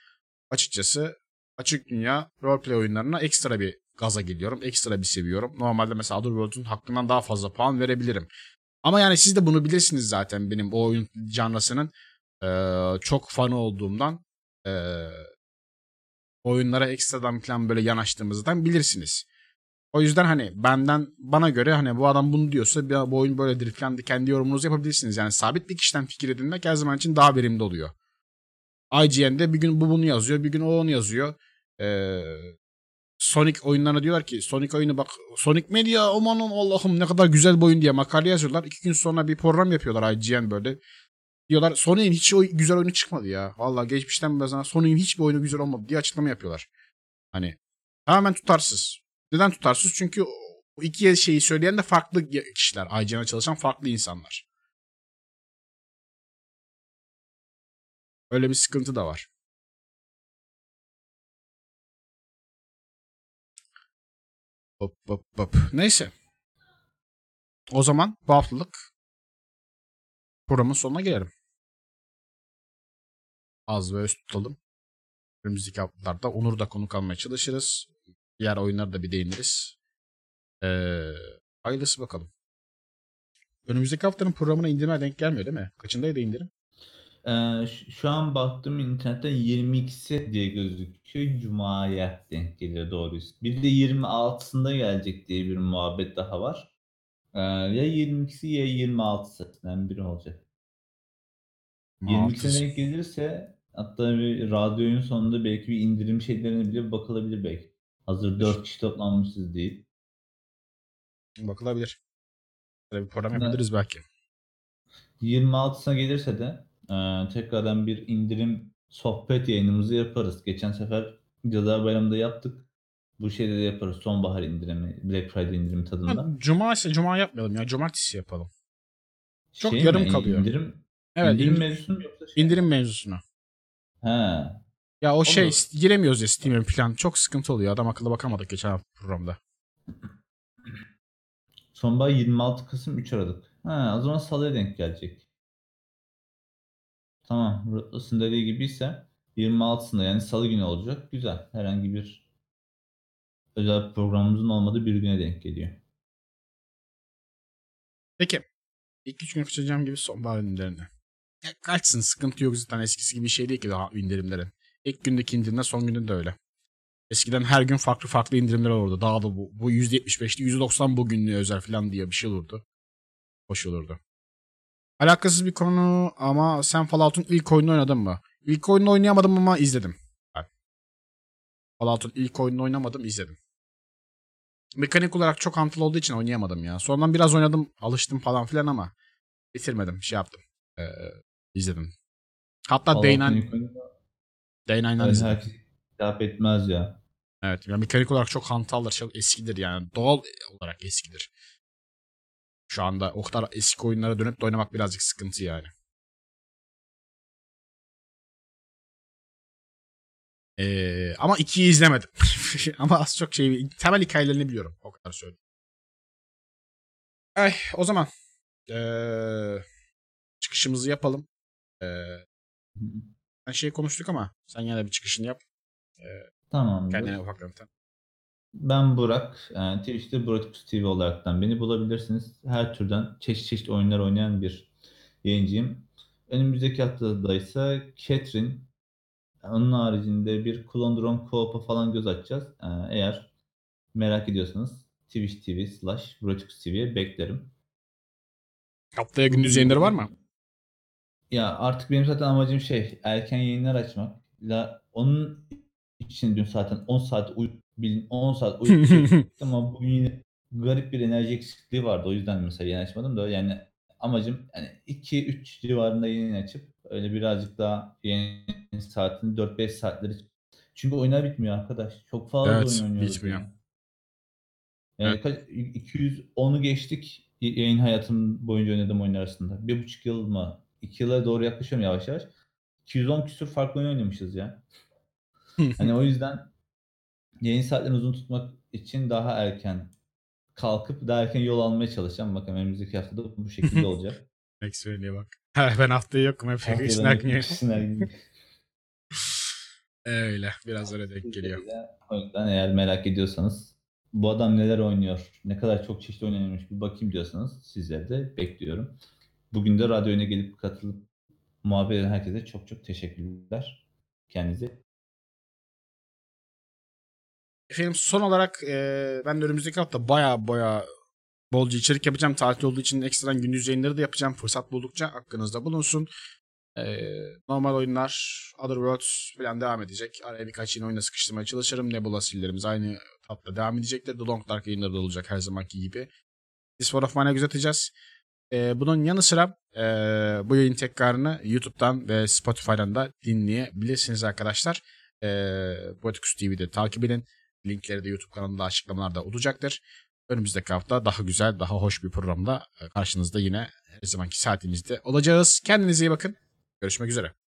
açıkçası açık dünya roleplay oyunlarına ekstra bir gaza geliyorum. Ekstra bir seviyorum. Normalde mesela Otherworld'un hakkından daha fazla puan verebilirim. Ama yani siz de bunu bilirsiniz zaten benim o oyun canrasının eee, çok fanı olduğumdan eee, oyunlara ekstradan falan böyle yanaştığımızdan bilirsiniz. O yüzden hani benden bana göre hani bu adam bunu diyorsa bu oyun böyledir falan kendi yorumunuzu yapabilirsiniz. Yani sabit bir kişiden fikir edinmek her zaman için daha verimli oluyor. IGN'de bir gün bu bunu yazıyor, bir gün o onu yazıyor. Ee, Sonic oyunlarına diyorlar ki Sonic oyunu bak Sonic Media aman Allah'ım ne kadar güzel bir oyun diye makale yazıyorlar. İki gün sonra bir program yapıyorlar IGN böyle. Diyorlar Sonic'in hiç oy- güzel oyunu çıkmadı ya. Vallahi geçmişten yana Sonic'in hiçbir oyunu güzel olmadı diye açıklama yapıyorlar. Hani tamamen tutarsız. Neden tutarsız? Çünkü o iki şeyi söyleyen de farklı kişiler. IGN'e çalışan farklı insanlar. Öyle bir sıkıntı da var. Hop hop hop. Neyse. O zaman bu haftalık programın sonuna gelelim. Az ve öz tutalım. Önümüzdeki haftalarda Onur da konuk almaya çalışırız. Diğer oyunlara da bir değiniriz. Ee, hayırlısı bakalım. Önümüzdeki haftanın programına indirime denk gelmiyor değil mi? Kaçındaydı indirim? Ee, şu an baktım internetten 22'si diye gözüküyor. Cuma'ya denk geliyor doğruysa. Bir de 26'sında gelecek diye bir muhabbet daha var. Ee, ya 22'si ya 26'sından biri olacak. 22'sine denk gelirse hatta bir radyonun sonunda belki bir indirim şeylerine bile bakılabilir belki. Hazır 4 kişi toplanmışız değil. Bakılabilir. Böyle bir program Evet. yapabiliriz belki. 26'sına gelirse de e, tekrardan bir indirim sohbet yayınımızı yaparız. Geçen sefer Cadılar Bayramı'nda yaptık. Bu şeyde de yaparız. Sonbahar indirimi, Black Friday indirimi tadında. Ama Cuma ise Cuma yapmayalım ya. Cumartesi yapalım. çok Şey yarım mi? kalıyor. İndirim, Evet indirim indirim, mevzusu mu yoksa şey? indirim mevzusunu. He. Ya o şey Olur. giremiyoruz ya Steam'e falan. Çok sıkıntı oluyor. Adam akıllı bakamadık geçen programda. Sonbahar 26 Kasım 3 Aralık. Ha, o zaman salıya denk gelecek. Tamam. Rutlus'un dediği gibi ise 26'sında yani salı günü olacak. Güzel. Herhangi bir özel programımızın olmadığı bir güne denk geliyor. Peki. İlk üç gün kaçacağım gibi sonbahar indirimlerini. Ya kaçsın sıkıntı yok zaten eskisi gibi şey değil ki daha indirimlerin. İlk gündeki indirimler son günde de öyle. Eskiden her gün farklı farklı indirimler olurdu. Daha da bu, bu %75'ti %90 bugünlüğe özel falan diye bir şey olurdu. Hoş olurdu. Alakasız bir konu ama sen Fallout'un ilk oyununu oynadın mı? İlk oyununu oynayamadım ama izledim. Fallout'un ilk oyununu oynamadım izledim. Mekanik olarak çok hantal olduğu için oynayamadım ya. Sonradan biraz oynadım, alıştım falan filan ama bitirmedim. Şey yaptım. Ee, izledim. Hatta Day Fallout'un 9 ilk oyunu Day 9'dan izledim. herkes hitap etmez ya. Evet. Yani mekanik olarak çok hantaldır. Çok eskidir yani. Doğal olarak eskidir. Şu anda o kadar eski oyunlara dönüp de oynamak birazcık sıkıntı yani. Ee, ama ikiyi izlemedim. ama az çok şey temel hikayelerini biliyorum. O kadar söyleyeyim. Ay, o zaman ee, çıkışımızı yapalım. Ee, ben şey konuştuk ama sen yine bir çıkışını yap. Tamamdır. Kendine ufaktan tanı. Ben Burak. Yani Twitch'te Burak TV olaraktan beni bulabilirsiniz. Her türden çeşit çeşit oyunlar oynayan bir yayıncıyım. Önümüzdeki haftada ise Catherine. Onun haricinde bir Clone Drone Co-op'a falan göz atacağız. Ee, Eğer merak ediyorsanız Twitch TV slash Burak TV'ye beklerim. Haftaya gündüz yayınları var mı? Ya artık benim zaten amacım şey erken yayınlar açmak. La, onun için dün zaten 10 saat uy bilin 10 saat çektim ama bugün yine garip bir enerji eksikliği vardı. O yüzden mesela yayın açmadım da yani amacım yani 2-3 civarında yayın açıp öyle birazcık daha yayın saatini 4-5 saatleri çünkü oyunlar bitmiyor arkadaş. Çok fazla Evet, oyun oynuyoruz. bitmiyor. Yani, yani kaç 210'u geçtik yayın hayatım boyunca oynadığım oyunlar arasında. Bir buçuk yıl mı? İki yıla doğru yaklaşıyorum yavaş yavaş. 210 küsur farklı oyun oynamışız ya. Hani o yüzden yayın saatlerini uzun tutmak için daha erken kalkıp daha erken yol almaya çalışacağım. Bakalım önümüzdeki haftada bu şekilde olacak. Expert'e bak. Ha, ben haftaya yokum. Hep Haftaya yiyor. snack- Öyle. Biraz öyle denk geliyor. O yüzden eğer merak ediyorsanız bu adam neler oynuyor, ne kadar çok çeşitli oynamış bir bakayım diyorsanız sizleri de bekliyorum. Bugün de radyo öne gelip katılıp muhabbet eden herkese çok çok teşekkürler. Kendinize Efendim son olarak e, ben de önümüzdeki hafta baya baya bolca içerik yapacağım. Tatil olduğu için ekstradan gündüz yayınları da yapacağım. Fırsat buldukça aklınızda bulunsun. E, normal oyunlar, Other falan devam edecek. Araya birkaç yeni oyuna sıkıştırmaya çalışırım. Nebula sillerimiz aynı tatla devam edecektir. The Long Dark yayınları da olacak her zamanki gibi. This War of Mine'a göz atacağız. E, bunun yanı sıra e, bu yayın tekrarını YouTube'dan ve Spotify'dan da dinleyebilirsiniz arkadaşlar. E, Boticus TV'de takip edin. Linkleri de YouTube kanalında açıklamalarda olacaktır. Önümüzdeki hafta daha güzel, daha hoş bir programda karşınızda yine her zamanki saatimizde olacağız. Kendinize iyi bakın. Görüşmek üzere.